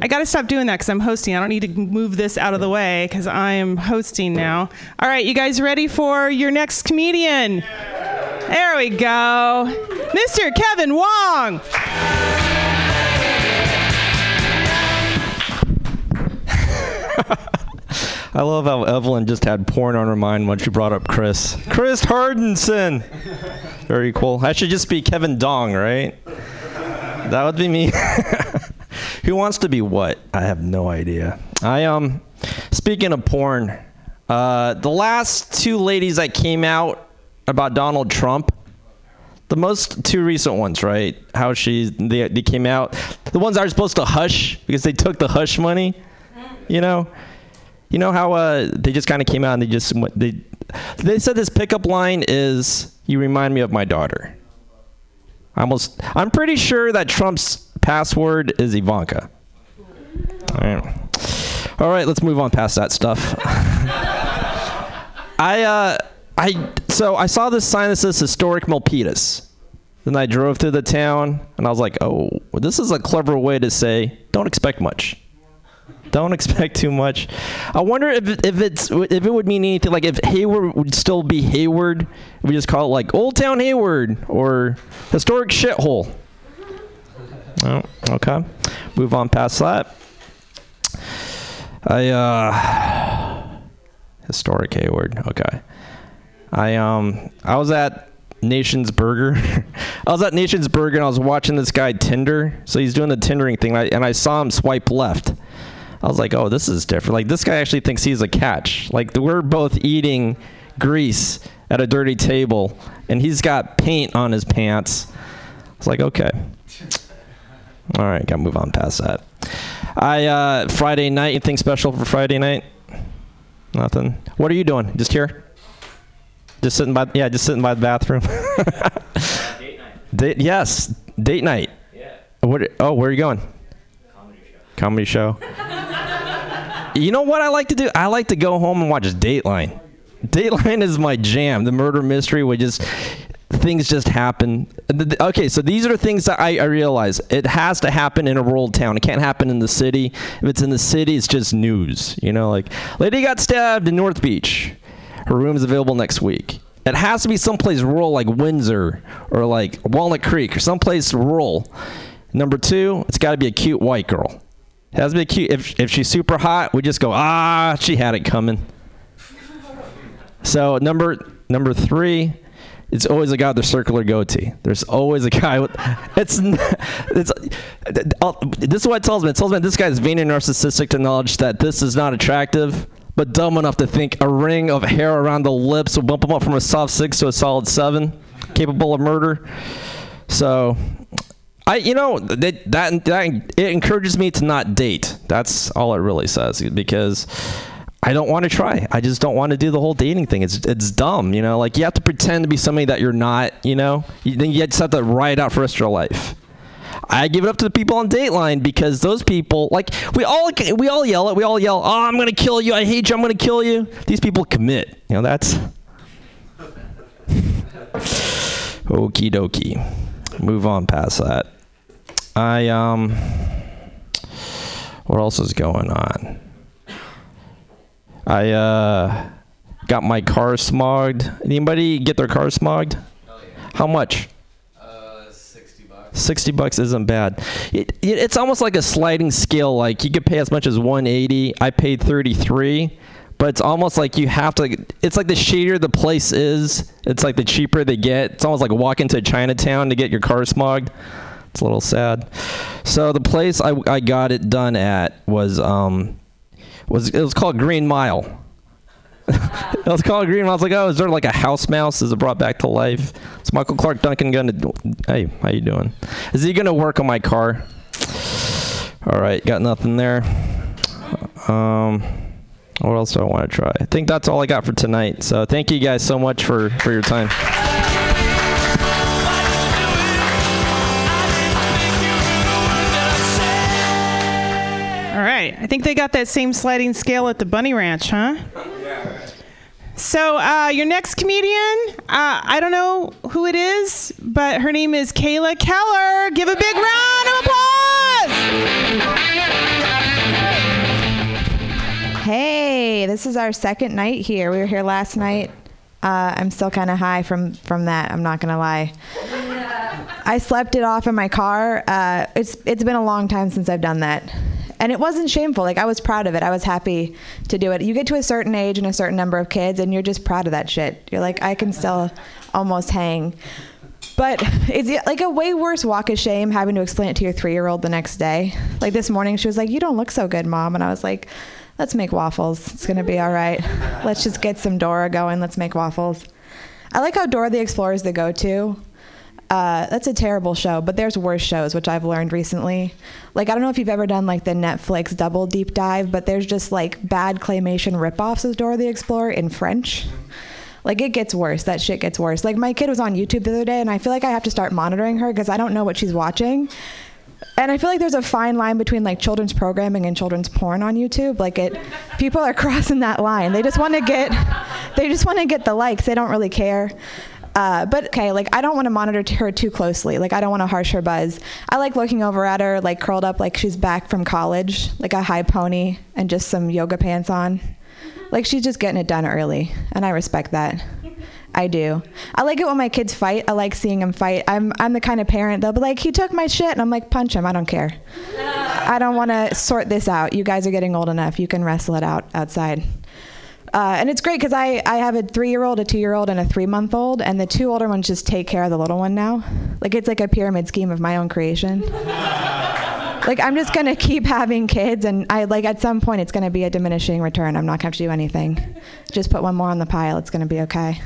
I got to stop doing that because I'm hosting. I don't need to move this out of the way because I am hosting now. All right, you guys ready for your next comedian? There we go. Mr. Kevin Wong. I love how Evelyn just had porn on her mind when she brought up Chris. Chris Hardinson. Very cool. I should just be Kevin Dong, right? That would be me. Who wants to be what? I have no idea. I um speaking of porn, uh, the last two ladies that came out about Donald Trump, the most two recent ones, right? How she they, they came out, the ones that are supposed to hush because they took the hush money, you know. You know how uh, they just kind of came out and they just they they said this pickup line is you remind me of my daughter. I almost I'm pretty sure that Trump's password is Ivanka. All right. All right, let's move on past that stuff. I uh I so I saw this sign that says historic Milpitas. Then I drove through the town and I was like, "Oh, this is a clever way to say don't expect much." Don't expect too much. I wonder if if it's if it would mean anything like if Hayward would still be Hayward, we just call it like Old Town Hayward or historic shithole. Oh, okay. Move on past that. I uh historic Hayward. Okay. I um I was at Nation's Burger. I was at Nation's Burger and I was watching this guy Tinder. So he's doing the Tindering thing, and I, and I saw him swipe left. I was like, oh, this is different. Like this guy actually thinks he's a catch. Like we're both eating grease at a dirty table, and he's got paint on his pants. I was like, okay. All right, gotta move on past that. I uh, Friday night. Anything special for Friday night? Nothing. What are you doing? Just here? Just sitting by. Yeah, just sitting by the bathroom. Date night. Date, yes, date night. Yeah. What? Oh, where are you going? Comedy show. Comedy show. you know what I like to do? I like to go home and watch Dateline. Dateline is my jam. The murder mystery would just things just happen. Okay, so these are things that I, I realize. It has to happen in a rural town. It can't happen in the city. If it's in the city, it's just news. You know, like lady got stabbed in North Beach. Her room is available next week. It has to be someplace rural like Windsor or like Walnut Creek or someplace rural. Number two, it's got to be a cute white girl. It has to be cute. If, if she's super hot, we just go, ah, she had it coming. So number number three, it's always a guy with a circular goatee. There's always a guy with it's it's uh, this is what it tells me. It tells me this guy is vain and narcissistic to knowledge that this is not attractive, but dumb enough to think a ring of hair around the lips will bump him up from a soft six to a solid seven, capable of murder. So I, you know, that, that that it encourages me to not date. That's all it really says because I don't want to try. I just don't want to do the whole dating thing. It's it's dumb, you know. Like you have to pretend to be somebody that you're not, you know. You, then you just have to ride out for the rest of your life. I give it up to the people on Dateline because those people, like we all we all yell it. We all yell, "Oh, I'm gonna kill you! I hate you! I'm gonna kill you!" These people commit. You know that's. Okie dokie. Move on past that. I um. What else is going on? I uh got my car smogged. Anybody get their car smogged? How much? Uh, 60 bucks. 60 bucks isn't bad. It, it, it's almost like a sliding scale. Like you could pay as much as 180. I paid 33, but it's almost like you have to. It's like the shadier the place is, it's like the cheaper they get. It's almost like walking to Chinatown to get your car smogged. It's a little sad. So the place I, I got it done at was um was it was called Green Mile. it was called Green Mile. I was like, oh, is there like a house mouse? Is it brought back to life? Is Michael Clarke Duncan gonna? Hey, how you doing? Is he gonna work on my car? All right, got nothing there. Um, what else do I want to try? I think that's all I got for tonight. So thank you guys so much for for your time. Right. I think they got that same sliding scale at the Bunny Ranch, huh? Yeah. So, uh, your next comedian, uh, I don't know who it is, but her name is Kayla Keller. Give a big round of applause! Hey, this is our second night here. We were here last night. Uh, I'm still kind of high from from that. I'm not gonna lie. I slept it off in my car. Uh, it's it's been a long time since I've done that, and it wasn't shameful. Like I was proud of it. I was happy to do it. You get to a certain age and a certain number of kids, and you're just proud of that shit. You're like, I can still almost hang. But it's like a way worse walk of shame having to explain it to your three year old the next day. Like this morning, she was like, You don't look so good, mom. And I was like, Let's make waffles. It's going to be all right. Let's just get some Dora going. Let's make waffles. I like how Dora the Explorer is the go to. Uh, that's a terrible show, but there's worse shows, which I've learned recently. Like, I don't know if you've ever done like the Netflix double deep dive, but there's just like bad claymation ripoffs of Dora the Explorer in French. Like, it gets worse. That shit gets worse. Like, my kid was on YouTube the other day, and I feel like I have to start monitoring her because I don't know what she's watching. And I feel like there's a fine line between like children's programming and children's porn on YouTube. Like it, people are crossing that line. They just want to get, they just want to get the likes. They don't really care. Uh, but okay, like I don't want to monitor her too closely. Like I don't want to harsh her buzz. I like looking over at her, like curled up, like she's back from college, like a high pony and just some yoga pants on. Like she's just getting it done early, and I respect that. I do. I like it when my kids fight. I like seeing them fight. I'm I'm the kind of parent they'll be like, he took my shit, and I'm like, punch him. I don't care. I don't want to sort this out. You guys are getting old enough. You can wrestle it out outside. Uh, and it's great because I, I have a three year old, a two year old, and a three month old, and the two older ones just take care of the little one now. Like it's like a pyramid scheme of my own creation. like I'm just gonna keep having kids, and I like at some point it's gonna be a diminishing return. I'm not gonna have to do anything. Just put one more on the pile. It's gonna be okay.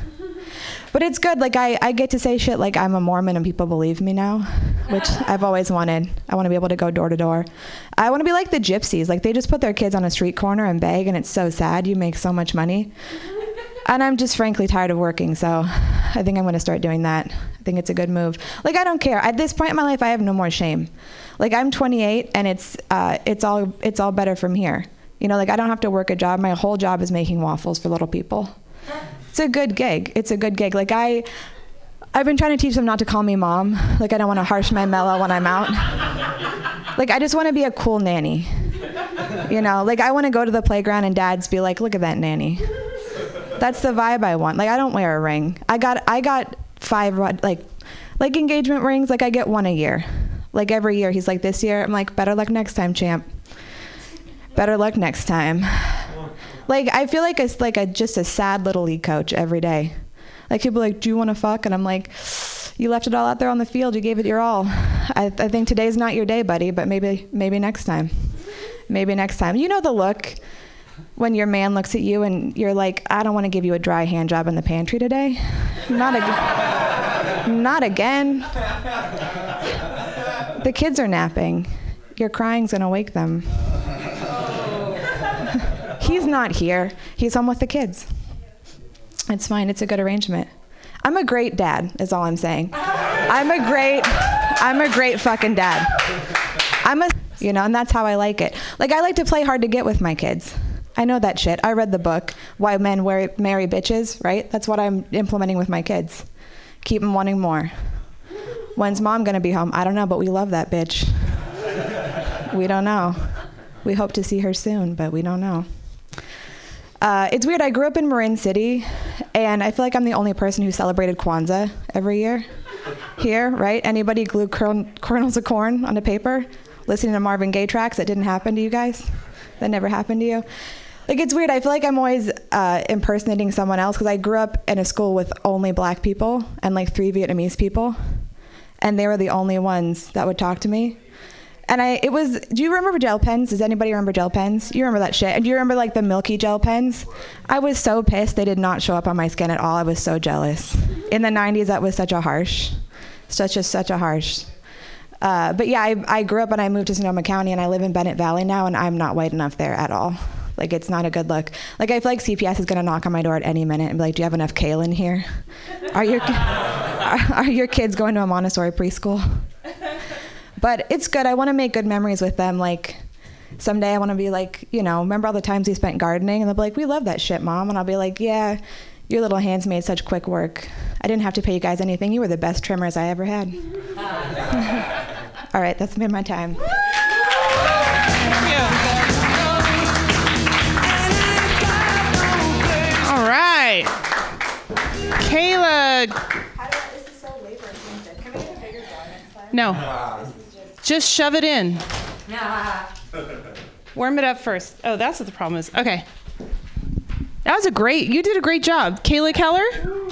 But it's good. Like I, I get to say shit like I'm a Mormon and people believe me now, which I've always wanted. I want to be able to go door to door. I want to be like the gypsies. Like they just put their kids on a street corner and beg, and it's so sad. You make so much money. And I'm just frankly tired of working, so I think I'm going to start doing that. I think it's a good move. Like I don't care. At this point in my life, I have no more shame. Like I'm 28, and it's uh, it's all it's all better from here. You know, like I don't have to work a job. My whole job is making waffles for little people it's a good gig. It's a good gig. Like I, I've been trying to teach them not to call me mom. Like I don't want to harsh my mellow when I'm out. like I just want to be a cool nanny. You know, like I want to go to the playground and dads be like, "Look at that nanny." That's the vibe I want. Like I don't wear a ring. I got I got five like like engagement rings. Like I get one a year. Like every year, he's like, "This year," I'm like, "Better luck next time, champ." Better luck next time. Like I feel like it's like a just a sad little league coach every day. Like people like, do you want to fuck? And I'm like, you left it all out there on the field. You gave it your all. I, I think today's not your day, buddy. But maybe maybe next time. Maybe next time. You know the look when your man looks at you and you're like, I don't want to give you a dry hand job in the pantry today. Not again. Not again. The kids are napping. Your crying's gonna wake them. He's not here. He's home with the kids. It's fine. It's a good arrangement. I'm a great dad, is all I'm saying. I'm a great, I'm a great fucking dad. I'm a, you know, and that's how I like it. Like, I like to play hard to get with my kids. I know that shit. I read the book, Why Men Marry, Bitches, right? That's what I'm implementing with my kids. Keep them wanting more. When's mom gonna be home? I don't know, but we love that bitch. We don't know. We hope to see her soon, but we don't know. Uh, it's weird. I grew up in Marin City, and I feel like I'm the only person who celebrated Kwanzaa every year. Here, right? Anybody glue kernels of corn onto paper? Listening to Marvin Gaye tracks that didn't happen to you guys? That never happened to you? Like it's weird. I feel like I'm always uh, impersonating someone else because I grew up in a school with only black people and like three Vietnamese people, and they were the only ones that would talk to me and I it was do you remember gel pens? Does anybody remember gel pens? You remember that shit? And do you remember like the milky gel pens? I was so pissed they did not show up on my skin at all. I was so jealous. In the 90s that was such a harsh such a such a harsh uh, but yeah, I, I grew up and I moved to Sonoma County and I live in Bennett Valley now and I'm not white enough there at all. Like it's not a good look. Like I feel like CPS is gonna knock on my door at any minute and be like, "Do you have enough kale in here? Are your are, are your kids going to a Montessori preschool?" But it's good. I want to make good memories with them. Like someday I want to be like, you know, remember all the times we spent gardening? And they'll be like, we love that shit, mom. And I'll be like, yeah, your little hands made such quick work. I didn't have to pay you guys anything. You were the best trimmers I ever had. all right, that's been my time. All right. Kayla. No. Just shove it in. Warm it up first. Oh, that's what the problem is. Okay. That was a great, you did a great job. Kayla Keller,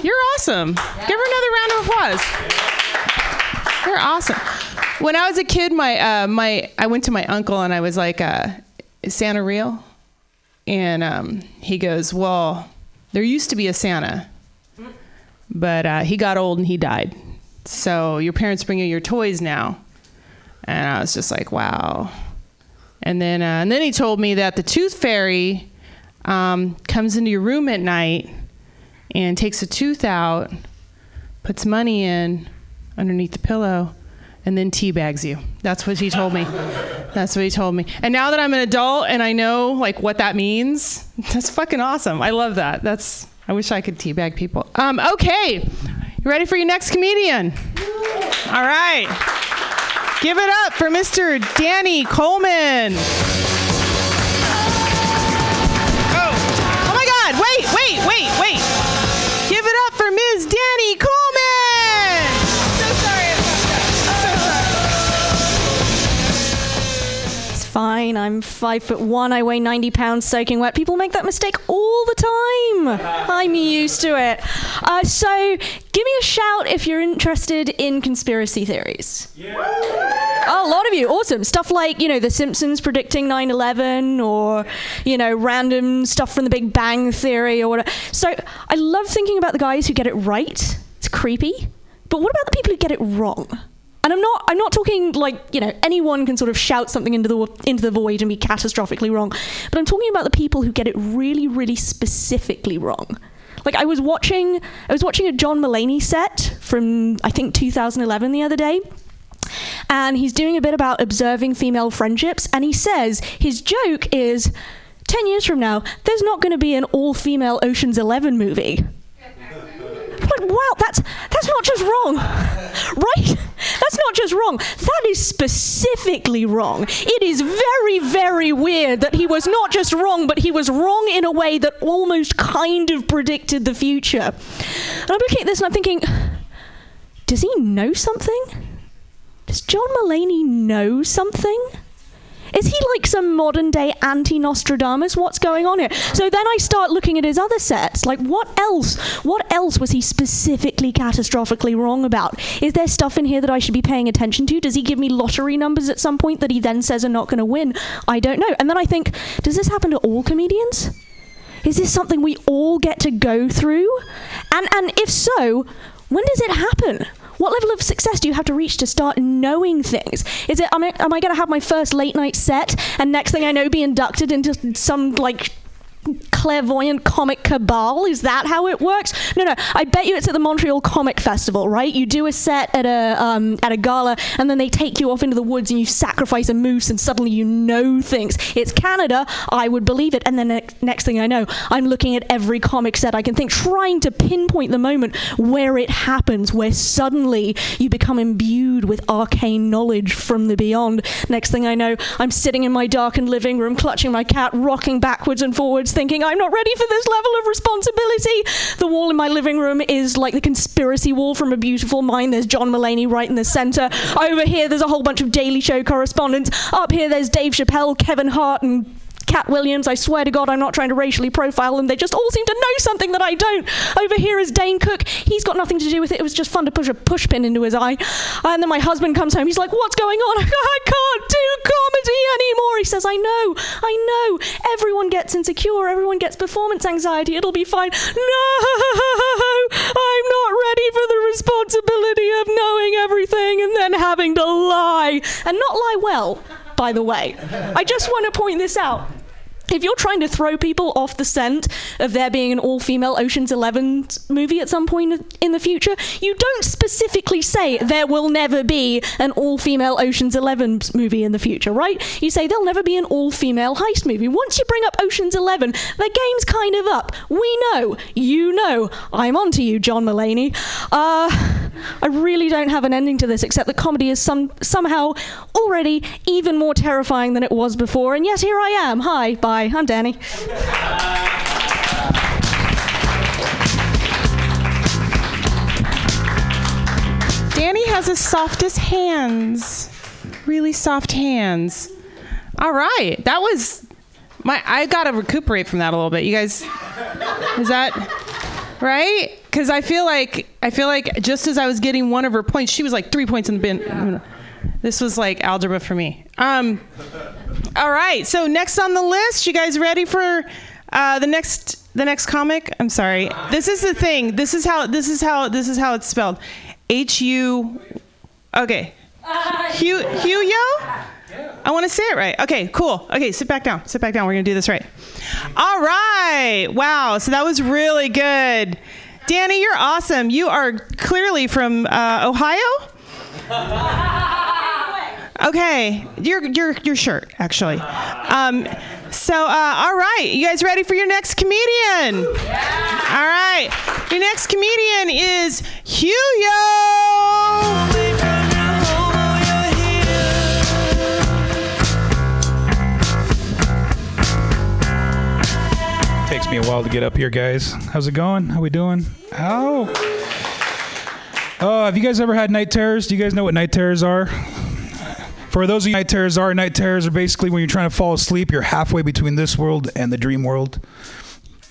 you're awesome. Give her another round of applause. You're awesome. When I was a kid, my, uh, my, I went to my uncle and I was like, uh, is Santa real? And um, he goes, well, there used to be a Santa, but uh, he got old and he died. So your parents bring you your toys now. And I was just like, wow. And then, uh, and then he told me that the tooth fairy um, comes into your room at night and takes a tooth out, puts money in underneath the pillow, and then teabags you. That's what he told me. That's what he told me. And now that I'm an adult and I know like what that means, that's fucking awesome. I love that. That's I wish I could teabag people. Um, okay, you ready for your next comedian? All right. Give it up for Mr. Danny Coleman. Oh, oh my God! Wait, wait, wait, wait! Give it up for Ms. Danny Coleman. Fine. I'm five foot one. I weigh 90 pounds soaking wet. People make that mistake all the time. I'm used to it. Uh, so give me a shout if you're interested in conspiracy theories. Oh, a lot of you. Awesome. Stuff like, you know, The Simpsons predicting 9 11 or, you know, random stuff from the Big Bang Theory or whatever. So I love thinking about the guys who get it right. It's creepy. But what about the people who get it wrong? And I'm not I'm not talking like, you know, anyone can sort of shout something into the into the void and be catastrophically wrong. But I'm talking about the people who get it really really specifically wrong. Like I was watching I was watching a John Mulaney set from I think 2011 the other day and he's doing a bit about observing female friendships and he says his joke is 10 years from now there's not going to be an all female Ocean's 11 movie. Like, wow, that's that's not just wrong, right? That's not just wrong. That is specifically wrong. It is very, very weird that he was not just wrong, but he was wrong in a way that almost kind of predicted the future. And I'm looking at this and I'm thinking, does he know something? Does John Mulaney know something? Is he like some modern day anti Nostradamus? What's going on here? So then I start looking at his other sets. Like, what else? What else was he specifically catastrophically wrong about? Is there stuff in here that I should be paying attention to? Does he give me lottery numbers at some point that he then says are not going to win? I don't know. And then I think, does this happen to all comedians? Is this something we all get to go through? And and if so, when does it happen? What level of success do you have to reach to start knowing things? Is it am I, am I going to have my first late night set and next thing I know be inducted into some like clairvoyant comic cabal? Is that how it works? No, no. I bet you it's at the Montreal Comic Festival, right? You do a set at a um, at a gala, and then they take you off into the woods and you sacrifice a moose, and suddenly you know things. It's Canada. I would believe it. And then ne- next thing I know, I'm looking at every comic set I can think, trying to pinpoint the moment where it happens, where suddenly you become imbued with arcane knowledge from the beyond. Next thing I know, I'm sitting in my darkened living room, clutching my cat, rocking backwards and forwards, thinking I'm not ready for this level of responsibility. The wall in my living room is like the conspiracy wall from A Beautiful Mind. There's John Mulaney right in the center. Over here, there's a whole bunch of Daily Show correspondents. Up here, there's Dave Chappelle, Kevin Hart, and Katt Williams, I swear to God, I'm not trying to racially profile them. They just all seem to know something that I don't. Over here is Dane Cook. He's got nothing to do with it. It was just fun to push a pushpin into his eye. And then my husband comes home. He's like, What's going on? I can't do comedy anymore. He says, I know, I know. Everyone gets insecure. Everyone gets performance anxiety. It'll be fine. No, I'm not ready for the responsibility of knowing everything and then having to lie. And not lie well, by the way. I just want to point this out if you're trying to throw people off the scent of there being an all-female Ocean's Eleven movie at some point in the future, you don't specifically say there will never be an all-female Ocean's Eleven movie in the future, right? You say there'll never be an all-female heist movie. Once you bring up Ocean's Eleven, the game's kind of up. We know, you know. I'm onto you, John Mulaney. Uh, I really don't have an ending to this, except that comedy is some somehow already even more terrifying than it was before. And yet here I am. Hi, bye. I'm Danny. Danny has the softest hands. Really soft hands. All right. That was my I got to recuperate from that a little bit. You guys Is that right? Cuz I feel like I feel like just as I was getting one of her points, she was like 3 points in the bin. This was like algebra for me. Um All right. So next on the list, you guys ready for uh, the next the next comic? I'm sorry. This is the thing. This is how this is how this is how it's spelled. H U Okay. Hugh Hugh Yo? I want to say it right. Okay, cool. Okay, sit back down. Sit back down. We're going to do this right. All right. Wow. So that was really good. Danny, you're awesome. You are clearly from uh, Ohio? Okay, your your your shirt actually. Um, so uh, all right, you guys ready for your next comedian? All right, your next comedian is Hugh Takes me a while to get up here, guys. How's it going? How we doing? Oh. Oh, have you guys ever had night terrors? Do you guys know what night terrors are? For those of you night terrors are night terrors are basically when you're trying to fall asleep, you're halfway between this world and the dream world.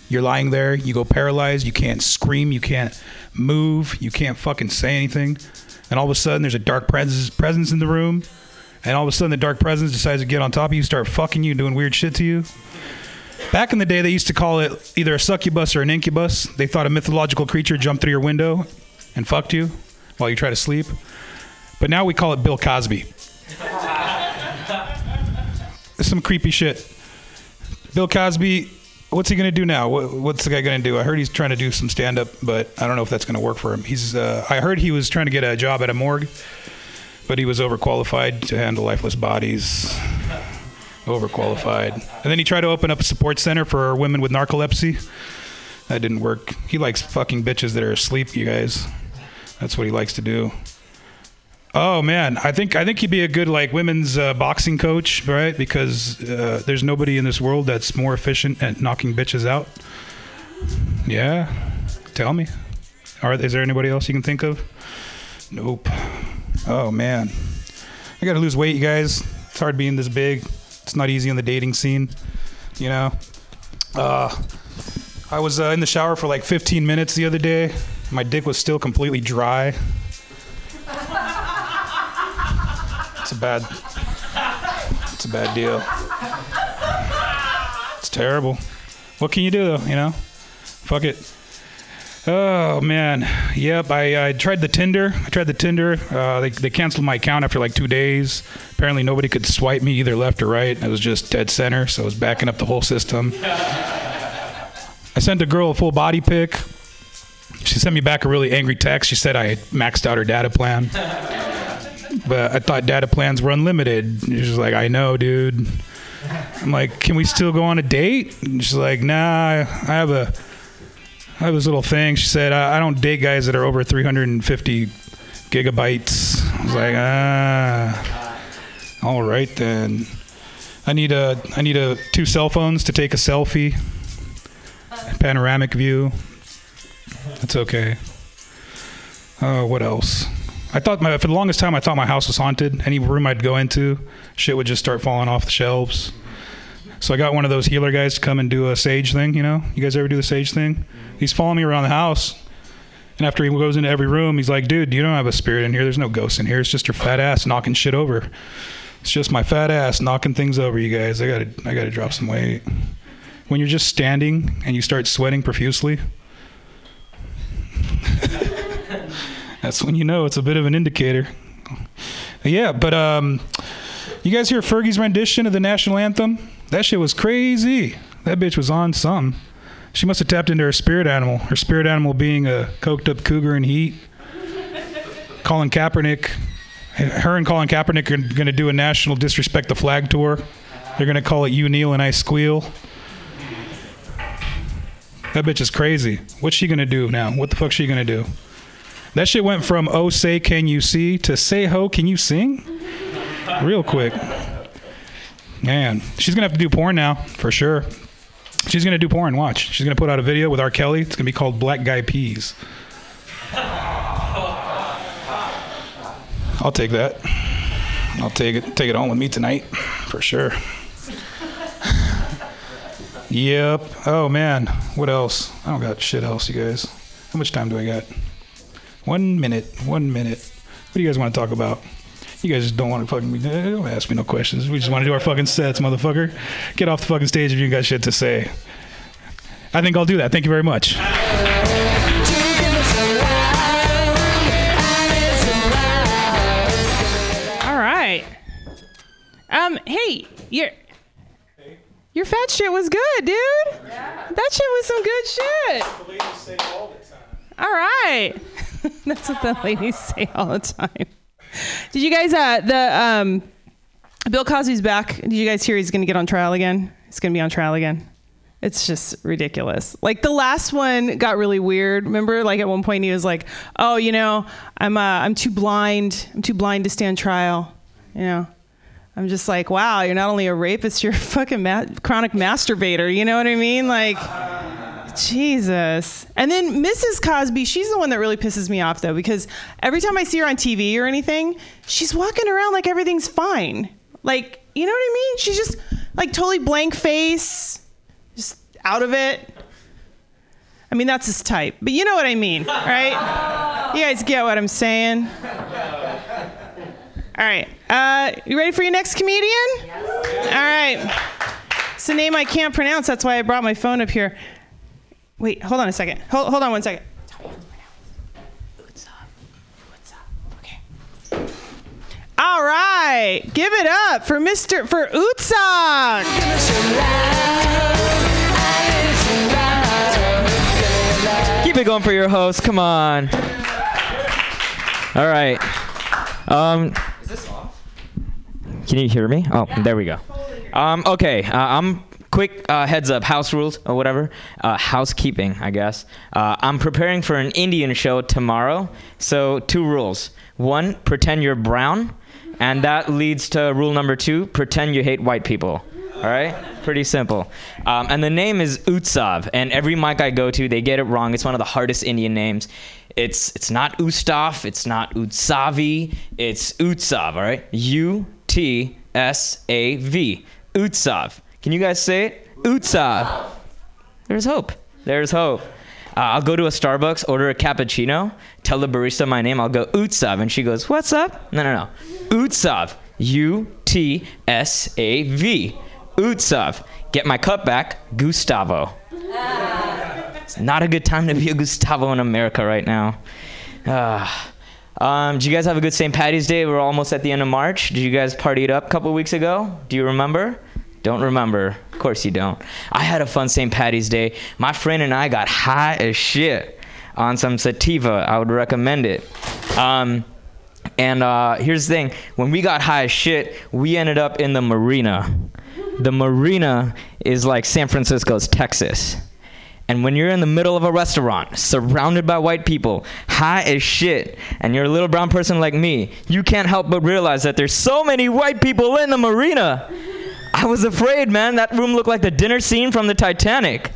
You're lying there, you go paralyzed, you can't scream, you can't move, you can't fucking say anything. And all of a sudden there's a dark presence presence in the room. And all of a sudden the dark presence decides to get on top of you, start fucking you, doing weird shit to you. Back in the day, they used to call it either a succubus or an incubus. They thought a mythological creature jumped through your window and fucked you while you try to sleep. But now we call it Bill Cosby. Some creepy shit. Bill Cosby, what's he gonna do now? What's the guy gonna do? I heard he's trying to do some stand up, but I don't know if that's gonna work for him. He's, uh, I heard he was trying to get a job at a morgue, but he was overqualified to handle lifeless bodies. Overqualified. And then he tried to open up a support center for women with narcolepsy. That didn't work. He likes fucking bitches that are asleep, you guys. That's what he likes to do. Oh man, I think I think he'd be a good like women's uh, boxing coach, right? Because uh, there's nobody in this world that's more efficient at knocking bitches out. Yeah, tell me. Are is there anybody else you can think of? Nope. Oh man, I gotta lose weight, you guys. It's hard being this big. It's not easy on the dating scene, you know. Uh, I was uh, in the shower for like 15 minutes the other day. My dick was still completely dry. It's a bad. It's a bad deal. It's terrible. What can you do though? You know, fuck it. Oh man, yep. I, I tried the Tinder. I tried the Tinder. Uh, they they canceled my account after like two days. Apparently nobody could swipe me either left or right. I was just dead center, so I was backing up the whole system. I sent a girl a full body pic. She sent me back a really angry text. She said I had maxed out her data plan. But I thought data plans were unlimited. She's like, I know, dude. I'm like, can we still go on a date? And she's like, nah, I have a, I have this little thing. She said, I, I don't date guys that are over 350 gigabytes. I was like, ah, all right then. I need a, I need a two cell phones to take a selfie, panoramic view. That's okay. Oh, what else? I thought my, for the longest time I thought my house was haunted. Any room I'd go into, shit would just start falling off the shelves. So I got one of those healer guys to come and do a sage thing. You know, you guys ever do the sage thing? He's following me around the house, and after he goes into every room, he's like, "Dude, you don't have a spirit in here. There's no ghosts in here. It's just your fat ass knocking shit over. It's just my fat ass knocking things over. You guys, I gotta, I gotta drop some weight." When you're just standing and you start sweating profusely, that's when you know it's a bit of an indicator. Yeah, but um, you guys hear Fergie's rendition of the national anthem? That shit was crazy. That bitch was on some. She must have tapped into her spirit animal. Her spirit animal being a coked up cougar in heat. Colin Kaepernick, her and Colin Kaepernick are going to do a national disrespect the flag tour. They're going to call it "You Kneel and I Squeal." That bitch is crazy. What's she gonna do now? What the fuck's she gonna do? That shit went from "Oh say can you see" to "Say ho can you sing," real quick. Man, she's gonna have to do porn now for sure. She's gonna do porn. Watch. She's gonna put out a video with R. Kelly. It's gonna be called "Black Guy Peas." I'll take that. I'll take it. Take it home with me tonight, for sure. Yep. Oh man, what else? I don't got shit else, you guys. How much time do I got? One minute. One minute. What do you guys want to talk about? You guys just don't want to fucking. Don't ask me no questions. We just want to do our fucking sets, motherfucker. Get off the fucking stage if you got shit to say. I think I'll do that. Thank you very much. All right. Um, hey, your your fat shit was good, dude. Yeah. That shit was some good shit. All right. That's what the ladies say all the time. Did you guys uh the um Bill Cosby's back. Did you guys hear he's going to get on trial again? He's going to be on trial again. It's just ridiculous. Like the last one got really weird. Remember, like at one point he was like, "Oh, you know, I'm uh, I'm too blind. I'm too blind to stand trial." You know, I'm just like, "Wow, you're not only a rapist, you're a fucking ma- chronic masturbator." You know what I mean? Like, Jesus. And then Mrs. Cosby, she's the one that really pisses me off though, because every time I see her on TV or anything, she's walking around like everything's fine. Like, you know what I mean? She's just like totally blank face, just out of it. I mean, that's his type, but you know what I mean, right? You guys get what I'm saying? All right. Uh, you ready for your next comedian? Yes. All right. It's a name I can't pronounce. That's why I brought my phone up here. Wait, hold on a second. Hold, hold on one second. All right, give it up for Mr. for Utsak. Keep it going for your host. Come on. All right. Um, Is this off? Can you hear me? Oh, there we go. Um, okay. Uh, I'm quick uh, heads up. House rules or whatever. Uh, housekeeping, I guess. Uh, I'm preparing for an Indian show tomorrow. So two rules. One, pretend you're brown, and that leads to rule number two: pretend you hate white people. All right, pretty simple. Um, and the name is Utsav, and every mic I go to, they get it wrong. It's one of the hardest Indian names. It's it's not Ustav, it's not Utsavi, it's Utsav. All right, U T S A V, Utsav. Can you guys say it? Utsav. There's hope. There's hope. Uh, I'll go to a Starbucks, order a cappuccino, tell the barista my name. I'll go Utsav, and she goes, "What's up?" No, no, no. Utsav. U T S A V. Utsav. Get my cup back. Gustavo. It's not a good time to be a Gustavo in America right now. Ah. Um, you guys have a good St. Patty's Day? We're almost at the end of March. Did you guys party it up a couple weeks ago? Do you remember? Don't remember. Of course you don't. I had a fun St. Patty's Day. My friend and I got high as shit on some sativa. I would recommend it. Um, and uh, here's the thing when we got high as shit, we ended up in the marina. The marina is like San Francisco's Texas. And when you're in the middle of a restaurant, surrounded by white people, high as shit, and you're a little brown person like me, you can't help but realize that there's so many white people in the marina. I was afraid, man. That room looked like the dinner scene from the Titanic.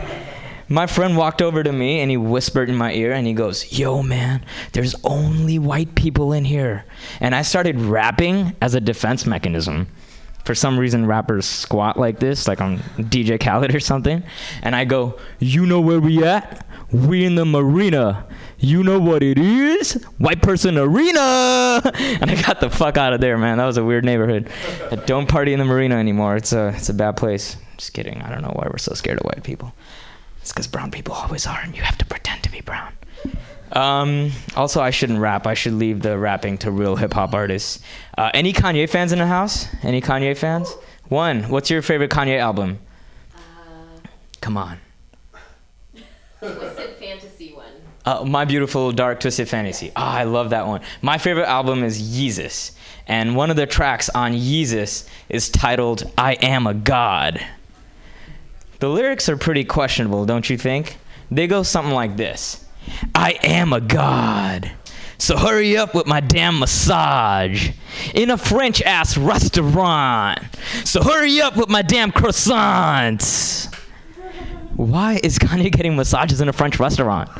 My friend walked over to me and he whispered in my ear and he goes, Yo, man, there's only white people in here. And I started rapping as a defense mechanism. For some reason, rappers squat like this, like on DJ Khaled or something. And I go, You know where we at? We in the marina. You know what it is? White person arena. And I got the fuck out of there, man. That was a weird neighborhood. Don't party in the marina anymore. It's a, it's a bad place. Just kidding. I don't know why we're so scared of white people. It's because brown people always are, and you have to pretend to be brown. Um, also, I shouldn't rap. I should leave the rapping to real hip hop artists. Uh, any Kanye fans in the house? Any Kanye fans? One. What's your favorite Kanye album? Come on. Twisted Fantasy one. Uh, My Beautiful Dark Twisted Fantasy. Ah, I love that one. My favorite album is Yeezus. And one of the tracks on Yeezus is titled I Am a God. The lyrics are pretty questionable, don't you think? They go something like this I am a God. So hurry up with my damn massage in a French ass restaurant. So hurry up with my damn croissants. Why is Kanye getting massages in a French restaurant?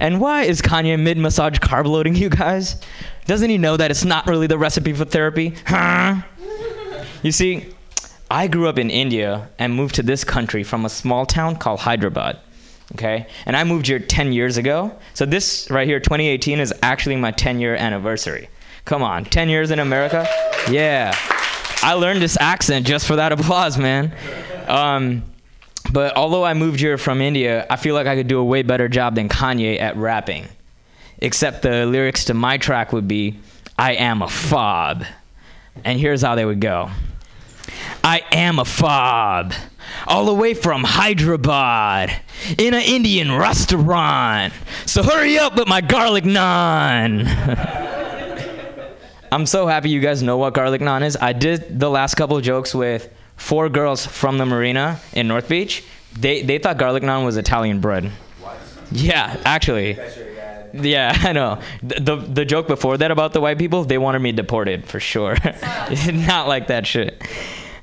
And why is Kanye mid massage carb loading you guys? Doesn't he know that it's not really the recipe for therapy? Huh? You see, I grew up in India and moved to this country from a small town called Hyderabad. Okay? And I moved here 10 years ago. So this right here, 2018, is actually my 10 year anniversary. Come on, 10 years in America? Yeah. I learned this accent just for that applause, man. Um, but although I moved here from India, I feel like I could do a way better job than Kanye at rapping. Except the lyrics to my track would be, I am a fob. And here's how they would go. I am a fob, all the way from Hyderabad, in an Indian restaurant. So hurry up with my garlic naan. I'm so happy you guys know what garlic naan is. I did the last couple jokes with four girls from the marina in North Beach. They they thought garlic naan was Italian bread. Yeah, actually. Yeah, I know. The, the the joke before that about the white people, they wanted me deported for sure. Not like that shit.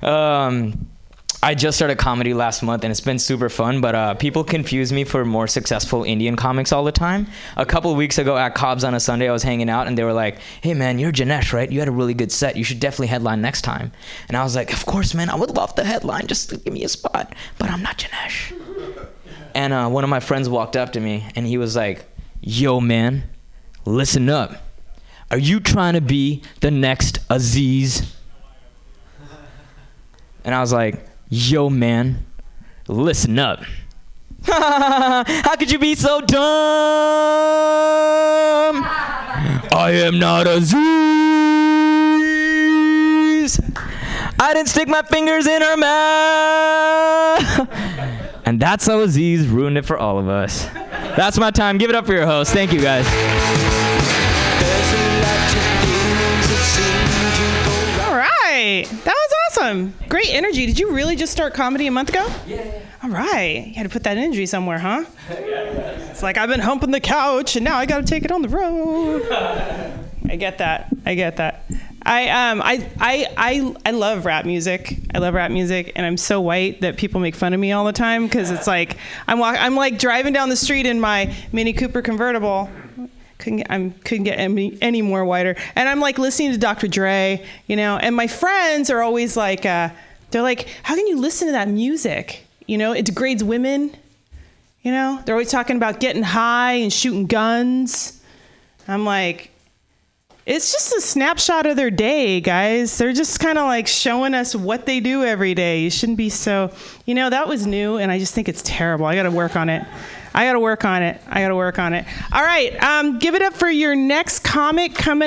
Um, I just started comedy last month and it's been super fun, but uh, people confuse me for more successful Indian comics all the time. A couple weeks ago at Cobb's on a Sunday, I was hanging out and they were like, hey man, you're Janesh, right? You had a really good set. You should definitely headline next time. And I was like, of course, man, I would love the headline. Just give me a spot. But I'm not Janesh. And uh, one of my friends walked up to me and he was like, yo man, listen up. Are you trying to be the next Aziz? And I was like, yo, man, listen up. How could you be so dumb? I am not Aziz. I didn't stick my fingers in her mouth. and that's how Aziz ruined it for all of us. That's my time. Give it up for your host. Thank you, guys. All right. That was awesome. Great energy. Did you really just start comedy a month ago? Yeah. All right. You had to put that energy somewhere, huh? It's like I've been humping the couch and now I got to take it on the road. I get that. I get that. I um I, I I I love rap music. I love rap music, and I'm so white that people make fun of me all the time because it's like I'm walk, I'm like driving down the street in my Mini Cooper convertible. Couldn't get, I couldn't get any, any more whiter, and I'm like listening to Dr. Dre, you know. And my friends are always like, uh, they're like, "How can you listen to that music? You know, it degrades women." You know, they're always talking about getting high and shooting guns. I'm like, it's just a snapshot of their day, guys. They're just kind of like showing us what they do every day. You shouldn't be so, you know, that was new, and I just think it's terrible. I got to work on it. I got to work on it. I got to work on it. All right, um, give it up for your next comic coming